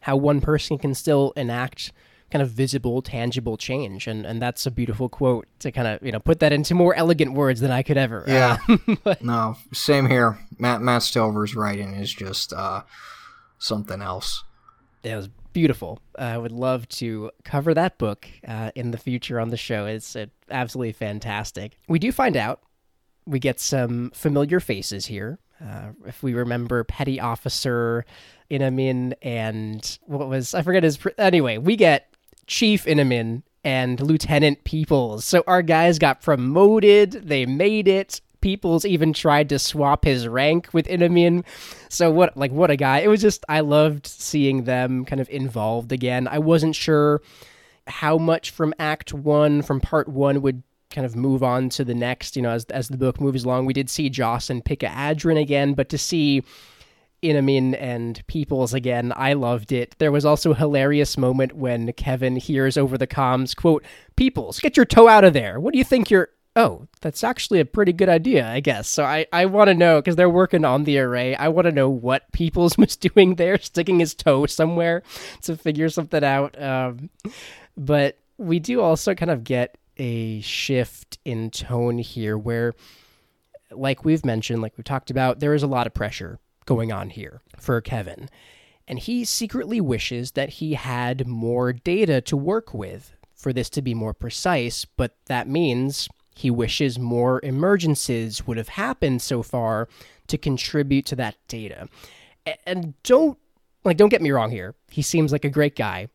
How one person can still enact kind of visible, tangible change, and and that's a beautiful quote to kind of you know put that into more elegant words than I could ever. Yeah. Uh, No, same here. Matt Matt Stover's writing is just uh, something else. It was beautiful. I would love to cover that book uh, in the future on the show. It's uh, absolutely fantastic. We do find out we get some familiar faces here. Uh, if we remember Petty Officer Inamin and what was I forget his anyway, we get Chief Inamin and Lieutenant Peoples. So our guys got promoted. They made it. Peoples even tried to swap his rank with Inamin. So what like what a guy. It was just I loved seeing them kind of involved again. I wasn't sure how much from act 1 from part 1 would kind of move on to the next, you know, as as the book moves along. We did see Joss and Pikka Adren again, but to see Inamin and Peoples again, I loved it. There was also a hilarious moment when Kevin hears over the comms, quote, Peoples, get your toe out of there. What do you think you're Oh, that's actually a pretty good idea, I guess. So I, I want to know, because they're working on the array, I want to know what Peoples was doing there, sticking his toe somewhere to figure something out. Um, but we do also kind of get a shift in tone here where like we've mentioned, like we've talked about, there is a lot of pressure going on here for Kevin. And he secretly wishes that he had more data to work with for this to be more precise, but that means he wishes more emergencies would have happened so far to contribute to that data. And don't like don't get me wrong here. He seems like a great guy,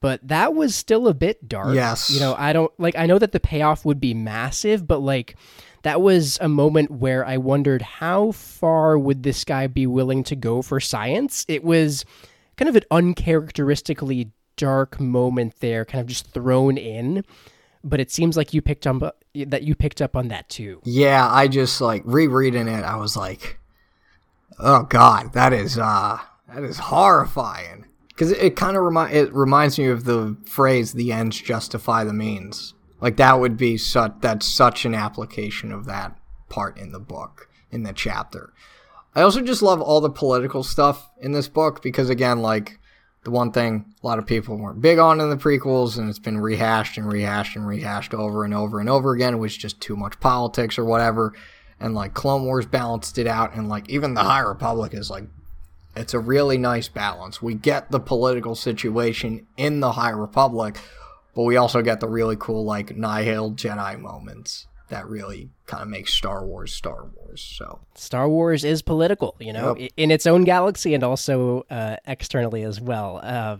but that was still a bit dark. Yes. You know, I don't like I know that the payoff would be massive, but like that was a moment where I wondered how far would this guy be willing to go for science? It was kind of an uncharacteristically dark moment there, kind of just thrown in. But it seems like you picked up that you picked up on that too. Yeah, I just like rereading it. I was like, "Oh God, that is uh, that is horrifying." Because it, it kind of remind it reminds me of the phrase "the ends justify the means." Like that would be such that's such an application of that part in the book in the chapter. I also just love all the political stuff in this book because again, like the one thing a lot of people weren't big on in the prequels and it's been rehashed and rehashed and rehashed over and over and over again was just too much politics or whatever. And like clone wars balanced it out and like even the high republic is like it's a really nice balance. We get the political situation in the high republic but we also get the really cool like nihil jedi moments that really kind of makes Star Wars Star Wars. So Star Wars is political, you know, yep. in its own galaxy and also uh, externally as well. Uh,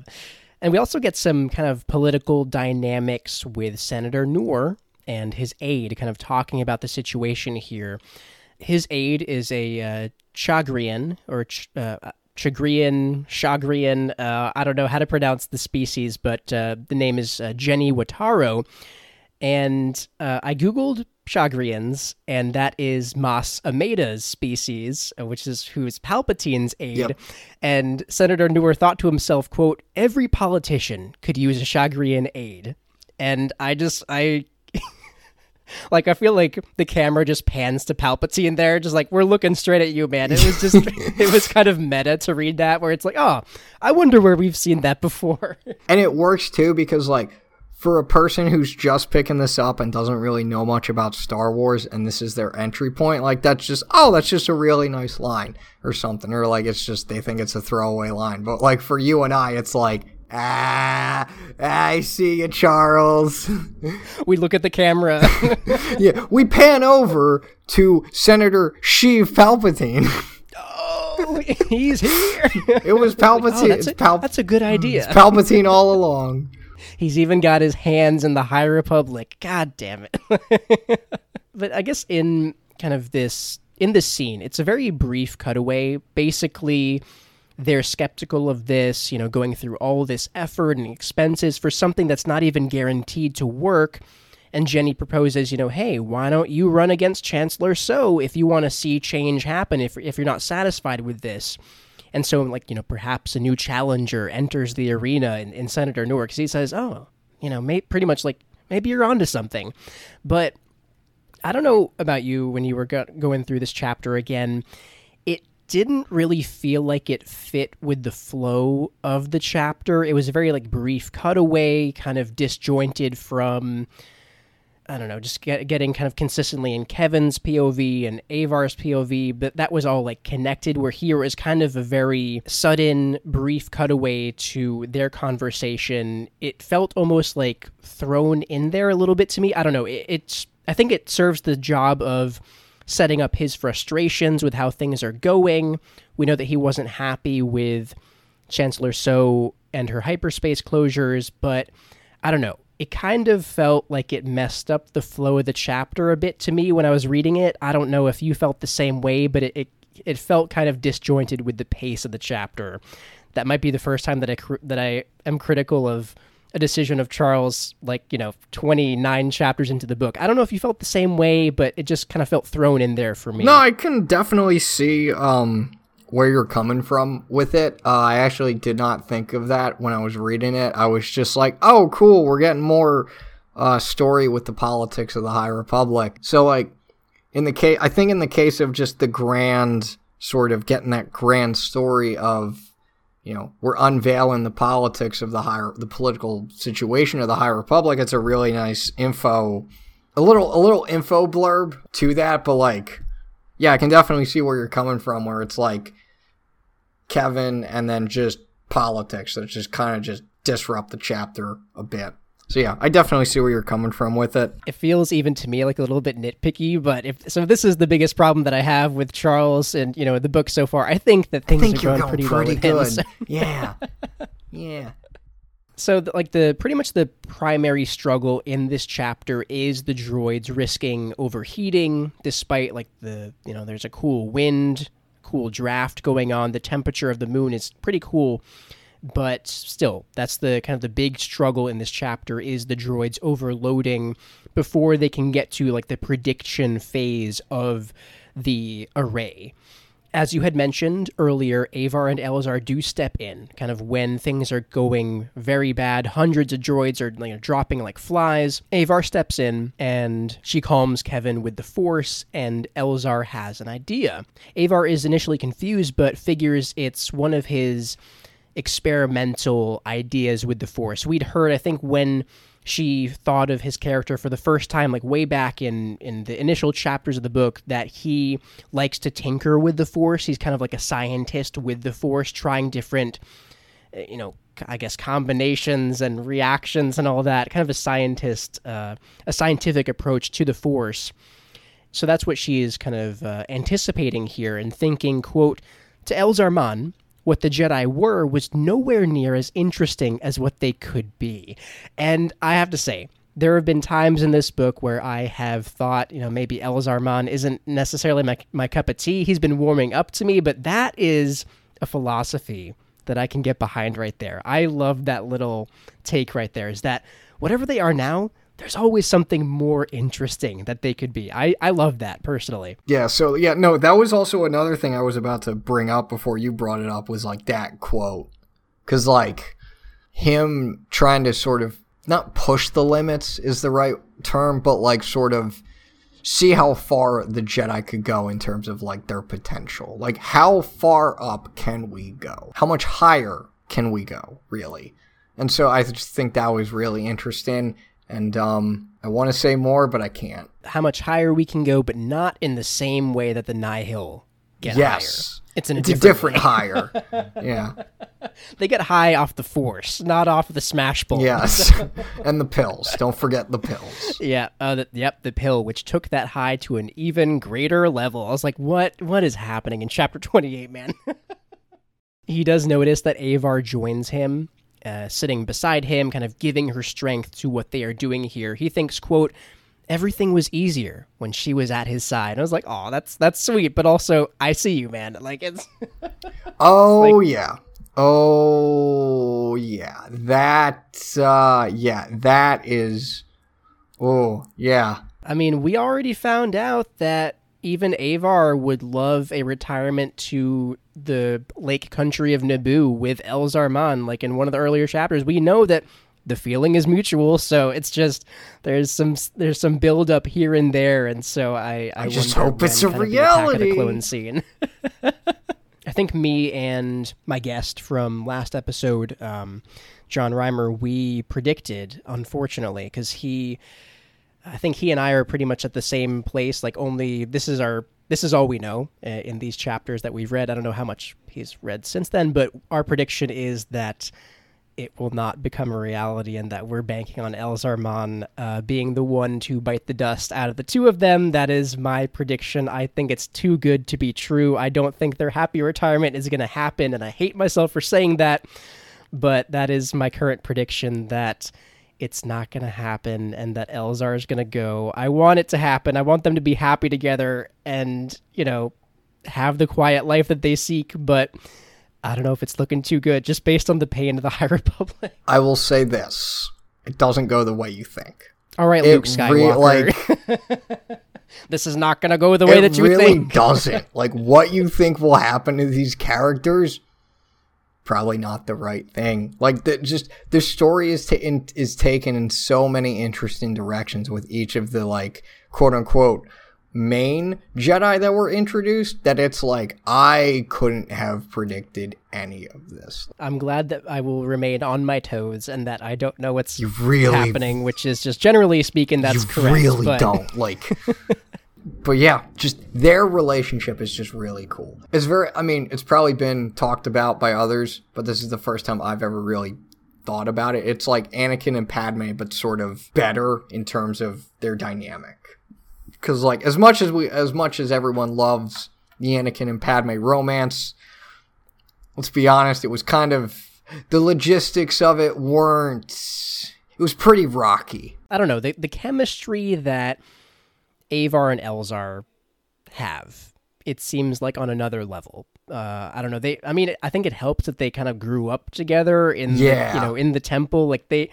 and we also get some kind of political dynamics with Senator Noor and his aide, kind of talking about the situation here. His aide is a uh, Chagrian or ch- uh, Chagrian, Chagrian. Uh, I don't know how to pronounce the species, but uh, the name is uh, Jenny Wataro. And uh, I Googled Chagrians, and that is Mas Amedda's species, uh, which is who's Palpatine's aide. Yep. And Senator Noor thought to himself, quote, every politician could use a Chagrian aide. And I just, I like I feel like the camera just pans to Palpatine there, just like we're looking straight at you, man. It was just it was kind of meta to read that where it's like, oh, I wonder where we've seen that before. and it works too because like for a person who's just picking this up and doesn't really know much about Star Wars and this is their entry point, like that's just oh, that's just a really nice line or something, or like it's just they think it's a throwaway line. But like for you and I, it's like ah, I see you, Charles. we look at the camera. yeah, we pan over to Senator Sheev Palpatine. oh, he's here. It was Palpatine. Oh, that's, a, Pal- that's a good idea. It's Palpatine all along. He's even got his hands in the High Republic. God damn it. but I guess in kind of this in this scene, it's a very brief cutaway. Basically, they're skeptical of this, you know, going through all this effort and expenses for something that's not even guaranteed to work. And Jenny proposes, you know, hey, why don't you run against Chancellor Soh if you want to see change happen, if, if you're not satisfied with this? And so, like, you know, perhaps a new challenger enters the arena in, in Senator Newark. He says, oh, you know, may, pretty much like, maybe you're onto something. But I don't know about you when you were go- going through this chapter again. It didn't really feel like it fit with the flow of the chapter. It was a very, like, brief cutaway, kind of disjointed from I don't know, just get, getting kind of consistently in Kevin's POV and Avar's POV, but that was all like connected. Where here is kind of a very sudden, brief cutaway to their conversation. It felt almost like thrown in there a little bit to me. I don't know. It, it's I think it serves the job of setting up his frustrations with how things are going. We know that he wasn't happy with Chancellor Soh and her hyperspace closures, but I don't know it kind of felt like it messed up the flow of the chapter a bit to me when I was reading it. I don't know if you felt the same way, but it, it, it felt kind of disjointed with the pace of the chapter. That might be the first time that I that I am critical of a decision of Charles, like you know, twenty nine chapters into the book. I don't know if you felt the same way, but it just kind of felt thrown in there for me. No, I can definitely see um, where you're coming from with it. Uh, I actually did not think of that when I was reading it. I was just like, oh, cool, we're getting more uh, story with the politics of the High Republic. So, like, in the case, I think in the case of just the grand sort of getting that grand story of, you know, we're unveiling the politics of the higher, the political situation of the High Republic. It's a really nice info, a little, a little info blurb to that, but like, yeah, I can definitely see where you're coming from, where it's like Kevin and then just politics that just kind of just disrupt the chapter a bit. So yeah, I definitely see where you're coming from with it. It feels even to me like a little bit nitpicky, but if so, this is the biggest problem that I have with Charles and you know the book so far. I think that things think are going, going pretty, pretty well good. him. so- Yeah, yeah. So, the, like the pretty much the primary struggle in this chapter is the droids risking overheating, despite like the you know there's a cool wind, cool draft going on. The temperature of the moon is pretty cool, but still, that's the kind of the big struggle in this chapter is the droids overloading before they can get to like the prediction phase of the array as you had mentioned earlier, Avar and Elzar do step in, kind of when things are going very bad. Hundreds of droids are you know, dropping like flies. Avar steps in and she calms Kevin with the Force, and Elzar has an idea. Avar is initially confused, but figures it's one of his experimental ideas with the Force. We'd heard, I think, when she thought of his character for the first time like way back in in the initial chapters of the book that he likes to tinker with the force. He's kind of like a scientist with the force trying different uh, you know i guess combinations and reactions and all that. Kind of a scientist uh, a scientific approach to the force. So that's what she is kind of uh, anticipating here and thinking quote to Elzar Mann what the Jedi were was nowhere near as interesting as what they could be. And I have to say, there have been times in this book where I have thought, you know, maybe Elzar Mann isn't necessarily my, my cup of tea. He's been warming up to me, but that is a philosophy that I can get behind right there. I love that little take right there is that whatever they are now, there's always something more interesting that they could be. I, I love that personally. Yeah, so yeah, no, that was also another thing I was about to bring up before you brought it up was like that quote. Cuz like him trying to sort of not push the limits is the right term, but like sort of see how far the Jedi could go in terms of like their potential. Like how far up can we go? How much higher can we go, really? And so I just think that was really interesting and um, I want to say more, but I can't. How much higher we can go, but not in the same way that the Nihil get yes. higher. It's in a It's different, a different higher. Yeah. They get high off the force, not off the smash ball. Yes. and the pills. Don't forget the pills. Yeah, uh, the, yep, the pill, which took that high to an even greater level. I was like, what? What is happening in chapter twenty-eight, man? he does notice that Avar joins him, uh, sitting beside him, kind of giving her strength to what they are doing here. He thinks, "quote Everything was easier when she was at his side." And I was like, "Oh, that's that's sweet," but also, I see you, man. Like it's Oh yeah. Oh yeah. That uh yeah, that is Oh, yeah. I mean, we already found out that even Avar would love a retirement to the lake country of Naboo with Elzar Mann. Like in one of the earlier chapters, we know that the feeling is mutual. So it's just there's some there's some build up here and there, and so I I, I just hope it's a of the reality. clone scene. I think me and my guest from last episode, um, John Reimer, we predicted, unfortunately, because he, I think he and I are pretty much at the same place. Like, only this is our, this is all we know uh, in these chapters that we've read. I don't know how much he's read since then, but our prediction is that it will not become a reality and that we're banking on Elzar Mann uh, being the one to bite the dust out of the two of them. That is my prediction. I think it's too good to be true. I don't think their happy retirement is going to happen, and I hate myself for saying that, but that is my current prediction that it's not going to happen and that Elzar is going to go. I want it to happen. I want them to be happy together and, you know, have the quiet life that they seek, but I don't know if it's looking too good just based on the pain of the High Republic. I will say this. It doesn't go the way you think. All right, It Luke re- Skywalker. this is not going to go the way that you really think. It really doesn't. Like what you think will happen to these characters, probably not the right thing. Like the just the story is ta- in, is taken in so many interesting directions with each of the like quote unquote main Jedi that were introduced that it's like I couldn't have predicted any of this. I'm glad that I will remain on my toes and that I don't know what's really happening, which is just generally speaking that's you correct. really but- don't like but yeah just their relationship is just really cool. It's very i mean it's probably been talked about by others but this is the first time i've ever really thought about it. It's like anakin and padme but sort of better in terms of their dynamic. Because like as much as we as much as everyone loves the anakin and padme romance let's be honest it was kind of the logistics of it weren't it was pretty rocky. I don't know the the chemistry that Avar and Elzar have. It seems like on another level. Uh, I don't know. They. I mean, I think it helps that they kind of grew up together in the, Yeah. you know in the temple. Like they,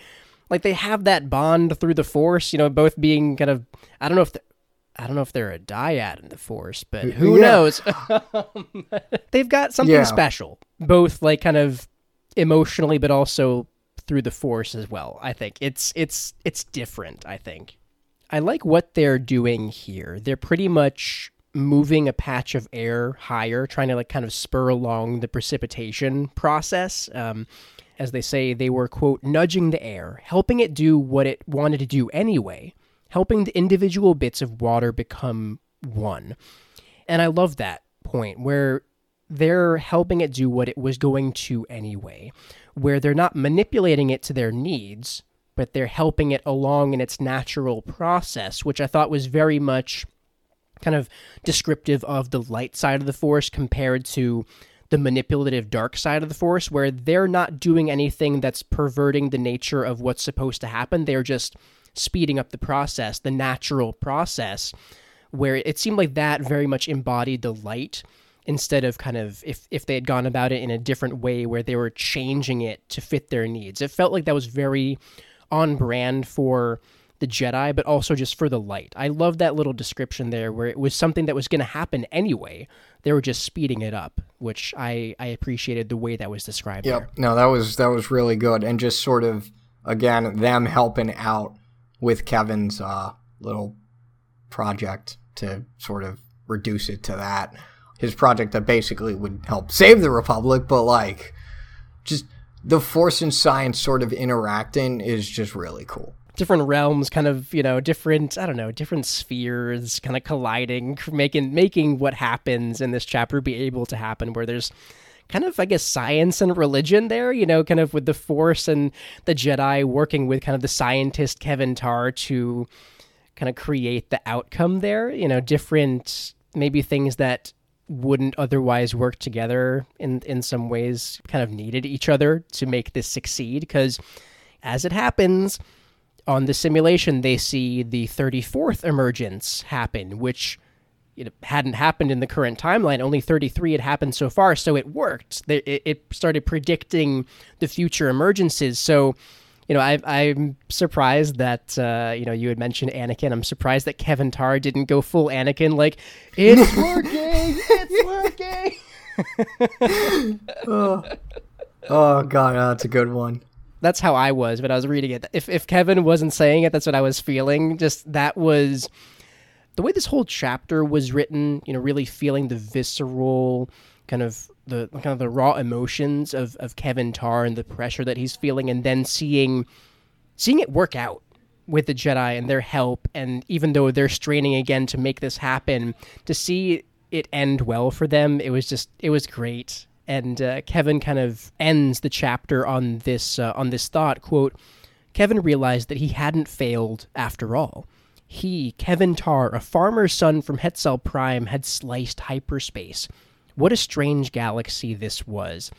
like they have that bond through the Force. You know, both being kind of. I don't know if. The, I don't know if they're a dyad in the Force, but who Yeah. knows? They've got something Yeah. special, both like kind of emotionally, but also through the Force as well. I think it's it's it's different. I think I like what they're doing here. They're pretty much moving a patch of air higher, trying to like kind of spur along the precipitation process. Um, as they say, they were quote nudging the air, helping it do what it wanted to do anyway, helping the individual bits of water become one. And I love that point where they're helping it do what it was going to anyway, where they're not manipulating it to their needs, but they're helping it along in its natural process, which I thought was very much kind of descriptive of the light side of the force compared to the manipulative dark side of the force where they're not doing anything that's perverting the nature of what's supposed to happen. They're just speeding up the process the natural process where it seemed like that very much embodied the light instead of kind of if if they had gone about it in a different way where they were changing it to fit their needs. It felt like that was very on brand for the Jedi, but also just for the light. I love that little description there where it was something that was going to happen anyway. They were just speeding it up, which I, I appreciated the way that was described there. Yep. No, that was that was really good, and just sort of again them helping out with Keven's uh, little project to sort of reduce it to that. His project that basically would help save the Republic, but like just the Force and science sort of interacting is just really cool. Different realms, kind of, you know, different, I don't know, different spheres kind of colliding, making making what happens in this chapter be able to happen where there's kind of, I guess, science and religion there, you know, kind of with the Force and the Jedi working with kind of the scientist Keven Tarr to kind of create the outcome there, you know, different maybe things that wouldn't otherwise work together in in some ways kind of needed each other to make this succeed because as it happens on the simulation they see the 34th emergence happen which you know, hadn't happened in the current timeline. Only 33 had happened so far, so it worked. It, it started predicting the future emergences. So, you know, I, I'm surprised that uh, you know you had mentioned Anakin. I'm surprised that Keven Tarr didn't go full Anakin. Like, it's working, it's working. Oh oh god, that's a good one. that's how I was when I was reading it. If if Keven wasn't saying it, that's what I was feeling. Just that was the way this whole chapter was written. You know, really feeling the visceral kind of the kind of the raw emotions of of Keven Tarr and the pressure that he's feeling, and then seeing seeing it work out with the Jedi and their help, and even though they're straining again to make this happen, to see it end well for them, it was just it was great. And uh, Keven kind of ends the chapter on this uh, on this thought quote. Keven realized that he hadn't failed after all. He, Keven Tarr, a farmer's son from Hetzal Prime, had sliced hyperspace. What a strange galaxy this was.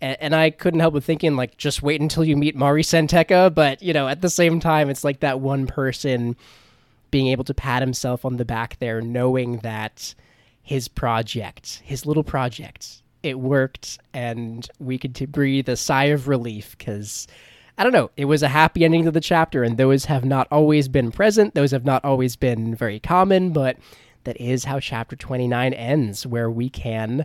And, and I couldn't help but thinking, like, just wait until you meet Mari San Tekka. But, you know, at the same time, it's like that one person being able to pat himself on the back there, knowing that his project, his little project, it worked, and we could t- breathe a sigh of relief because I don't know, it was a happy ending to the chapter, and those have not always been present. Those have not always been very common, but that is how chapter 29 ends, where we can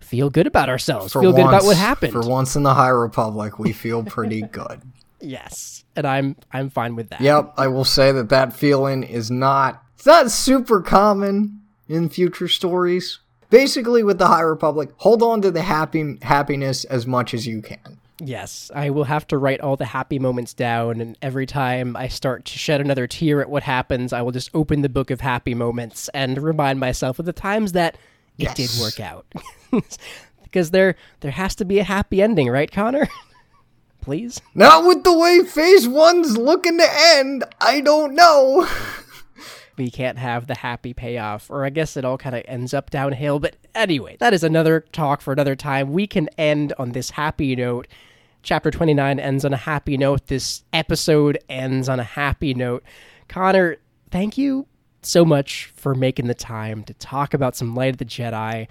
feel good about ourselves, feel good about what happened. For once in the High Republic, we feel pretty good. yes, and I'm I'm fine with that. Yep, I will say that that feeling is not It's not super common in future stories. Basically, with the High Republic, hold on to the happy happiness as much as you can. Yes, I will have to write all the happy moments down, and every time I start to shed another tear at what happens, I will just open the book of happy moments and remind myself of the times that it yes. did work out. because there there has to be a happy ending, right, Connor? Please? Not with the way phase one's looking to end. I don't know. we can't have the happy payoff, or I guess it all kind of ends up downhill. But anyway, that is another talk for another time. We can end on this happy note. Chapter 29 ends on a happy note. This episode ends on a happy note. Connor, thank you so much for making the time to talk about some Light of the Jedi,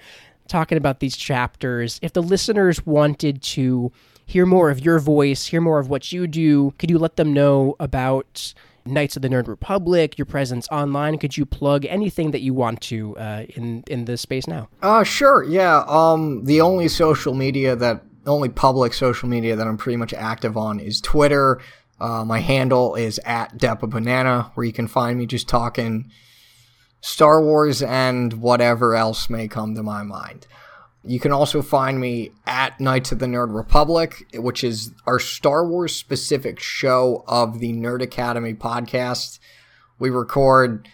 talking about these chapters. If the listeners wanted to hear more of your voice, hear more of what you do, could you let them know about Knights of the Nerd Republic, your presence online? Could you plug anything that you want to uh, in in the space now? Uh, sure. Yeah. Um, the only social media that only public social media that I'm pretty much active on is Twitter. Uh, my handle is at Depa Banana, where you can find me just talking Star Wars and whatever else may come to my mind. You can also find me at Knights of the Nerd Republic, which is our Star Wars specific show of the Nerd Academy podcast. We record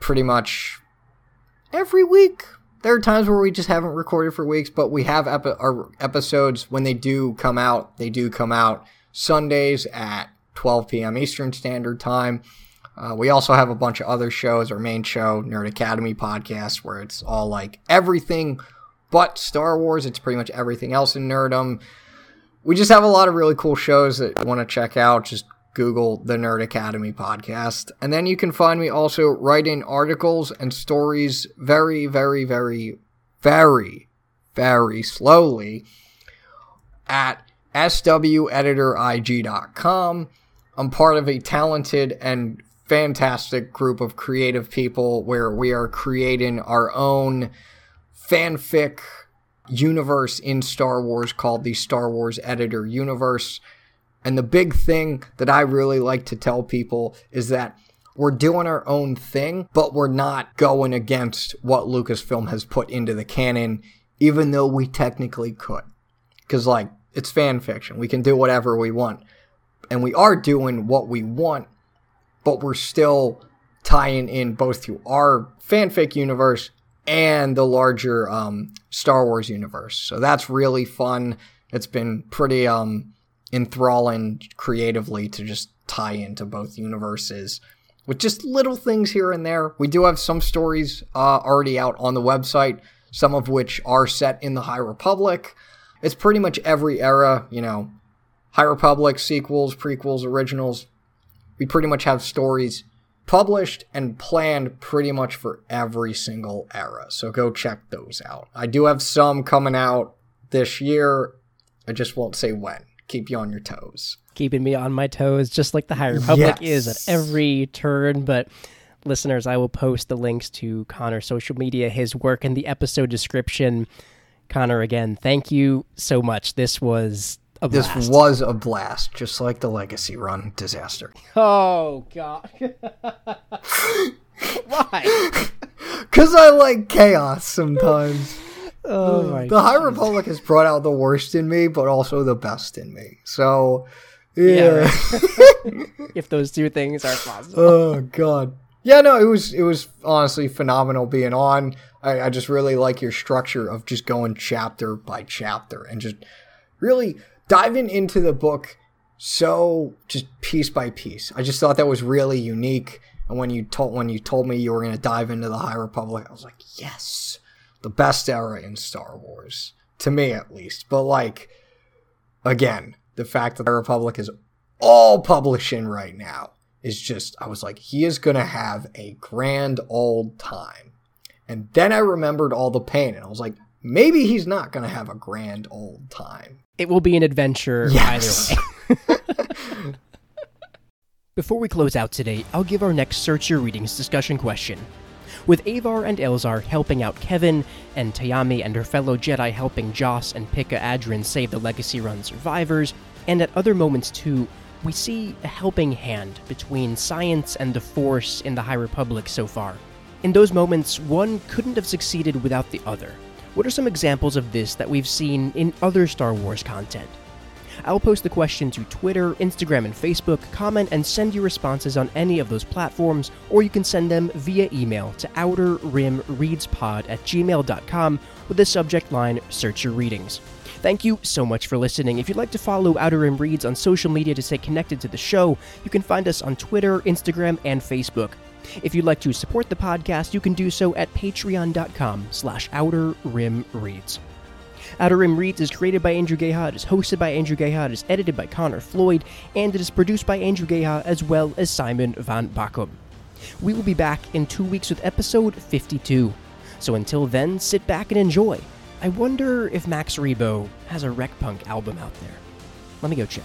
pretty much every week. There are times where we just haven't recorded for weeks, but we have epi- our episodes when they do come out. They do come out Sundays at 12 p.m. Eastern Standard Time. Uh, we also have a bunch of other shows. Our main show, Nerd Academy podcast, where it's all like everything but Star Wars. It's pretty much everything else in nerdom. We just have a lot of really cool shows that you want to check out. Just Google the Nerd Academy podcast. And then you can find me also writing articles and stories very, very, very, very, very slowly at sweditorig.com. I'm part of a talented and fantastic group of creative people where we are creating our own fanfic universe in Star Wars called the Star Wars Editor Universe. And the big thing that I really like to tell people is that we're doing our own thing, but we're not going against what Lucasfilm has put into the canon, even though we technically could. Because, like, it's fan fiction. We can do whatever we want. And we are doing what we want, but we're still tying in both to our fanfic universe and the larger um, Star Wars universe. So that's really fun. It's been pretty um, enthralling creatively to just tie into both universes with just little things here and there. We do have some stories uh, already out on the website, some of which are set in the High Republic. It's pretty much every era, you know, High Republic, sequels, prequels, originals. We pretty much have stories published and planned pretty much for every single era. So go check those out. I do have some coming out this year. I just won't say when. Keep you on your toes. Keeping me on my toes, just like the High Republic yes. is at every turn. But listeners, I will post the links to Connor's social media, his work in the episode description. Connor, again, thank you so much. This was a blast. This was a blast, just like the Legacy Run disaster. Oh god. Why? Because I like chaos sometimes. Oh mm, my the High Republic has brought out the worst in me, but also the best in me. So, yeah. yeah if those two things are possible. Oh god. Yeah, no, it was it was honestly phenomenal being on. I, I just really like your structure of just going chapter by chapter and just really diving into the book so just piece by piece. I just thought that was really unique. And when you told when you told me you were going to dive into the High Republic, I was like, yes, the best era in Star Wars to me at least. But like, again, the fact that the Republic is all publishing right now is just I was like, he is going to have a grand old time. And then I remembered all the pain, and I was like, maybe he's not going to have a grand old time. It will be an adventure yes. either way. Before we close out today, I'll give our next Search Your Readings discussion question. With Avar and Elzar helping out Keven, and Tayami and her fellow Jedi helping Joss and Pikka Adren save the Legacy Run survivors, and at other moments too, we see a helping hand between science and the Force in the High Republic so far. In those moments, one couldn't have succeeded without the other. What are some examples of this that we've seen in other Star Wars content? I'll post the question to Twitter, Instagram, and Facebook, comment, and send your responses on any of those platforms, or you can send them via email to outerrimreadspod at gmail.com with the subject line Search Your Readings. Thank you so much for listening. If you'd like to follow Outer Rim Reads on social media to stay connected to the show, you can find us on Twitter, Instagram, and Facebook. If you'd like to support the podcast, you can do so at patreon.com slash outer rim reads. Outer Rim Reads is created by Andrew Geha, it is hosted by Andrew Geha, it is edited by Connor Floyd, and it is produced by Andrew Geha as well as Simon Van Bakum. We will be back in two weeks with episode 52. So until then, sit back and enjoy. I wonder if Max Rebo has a Rec Punk album out there. Let me go check.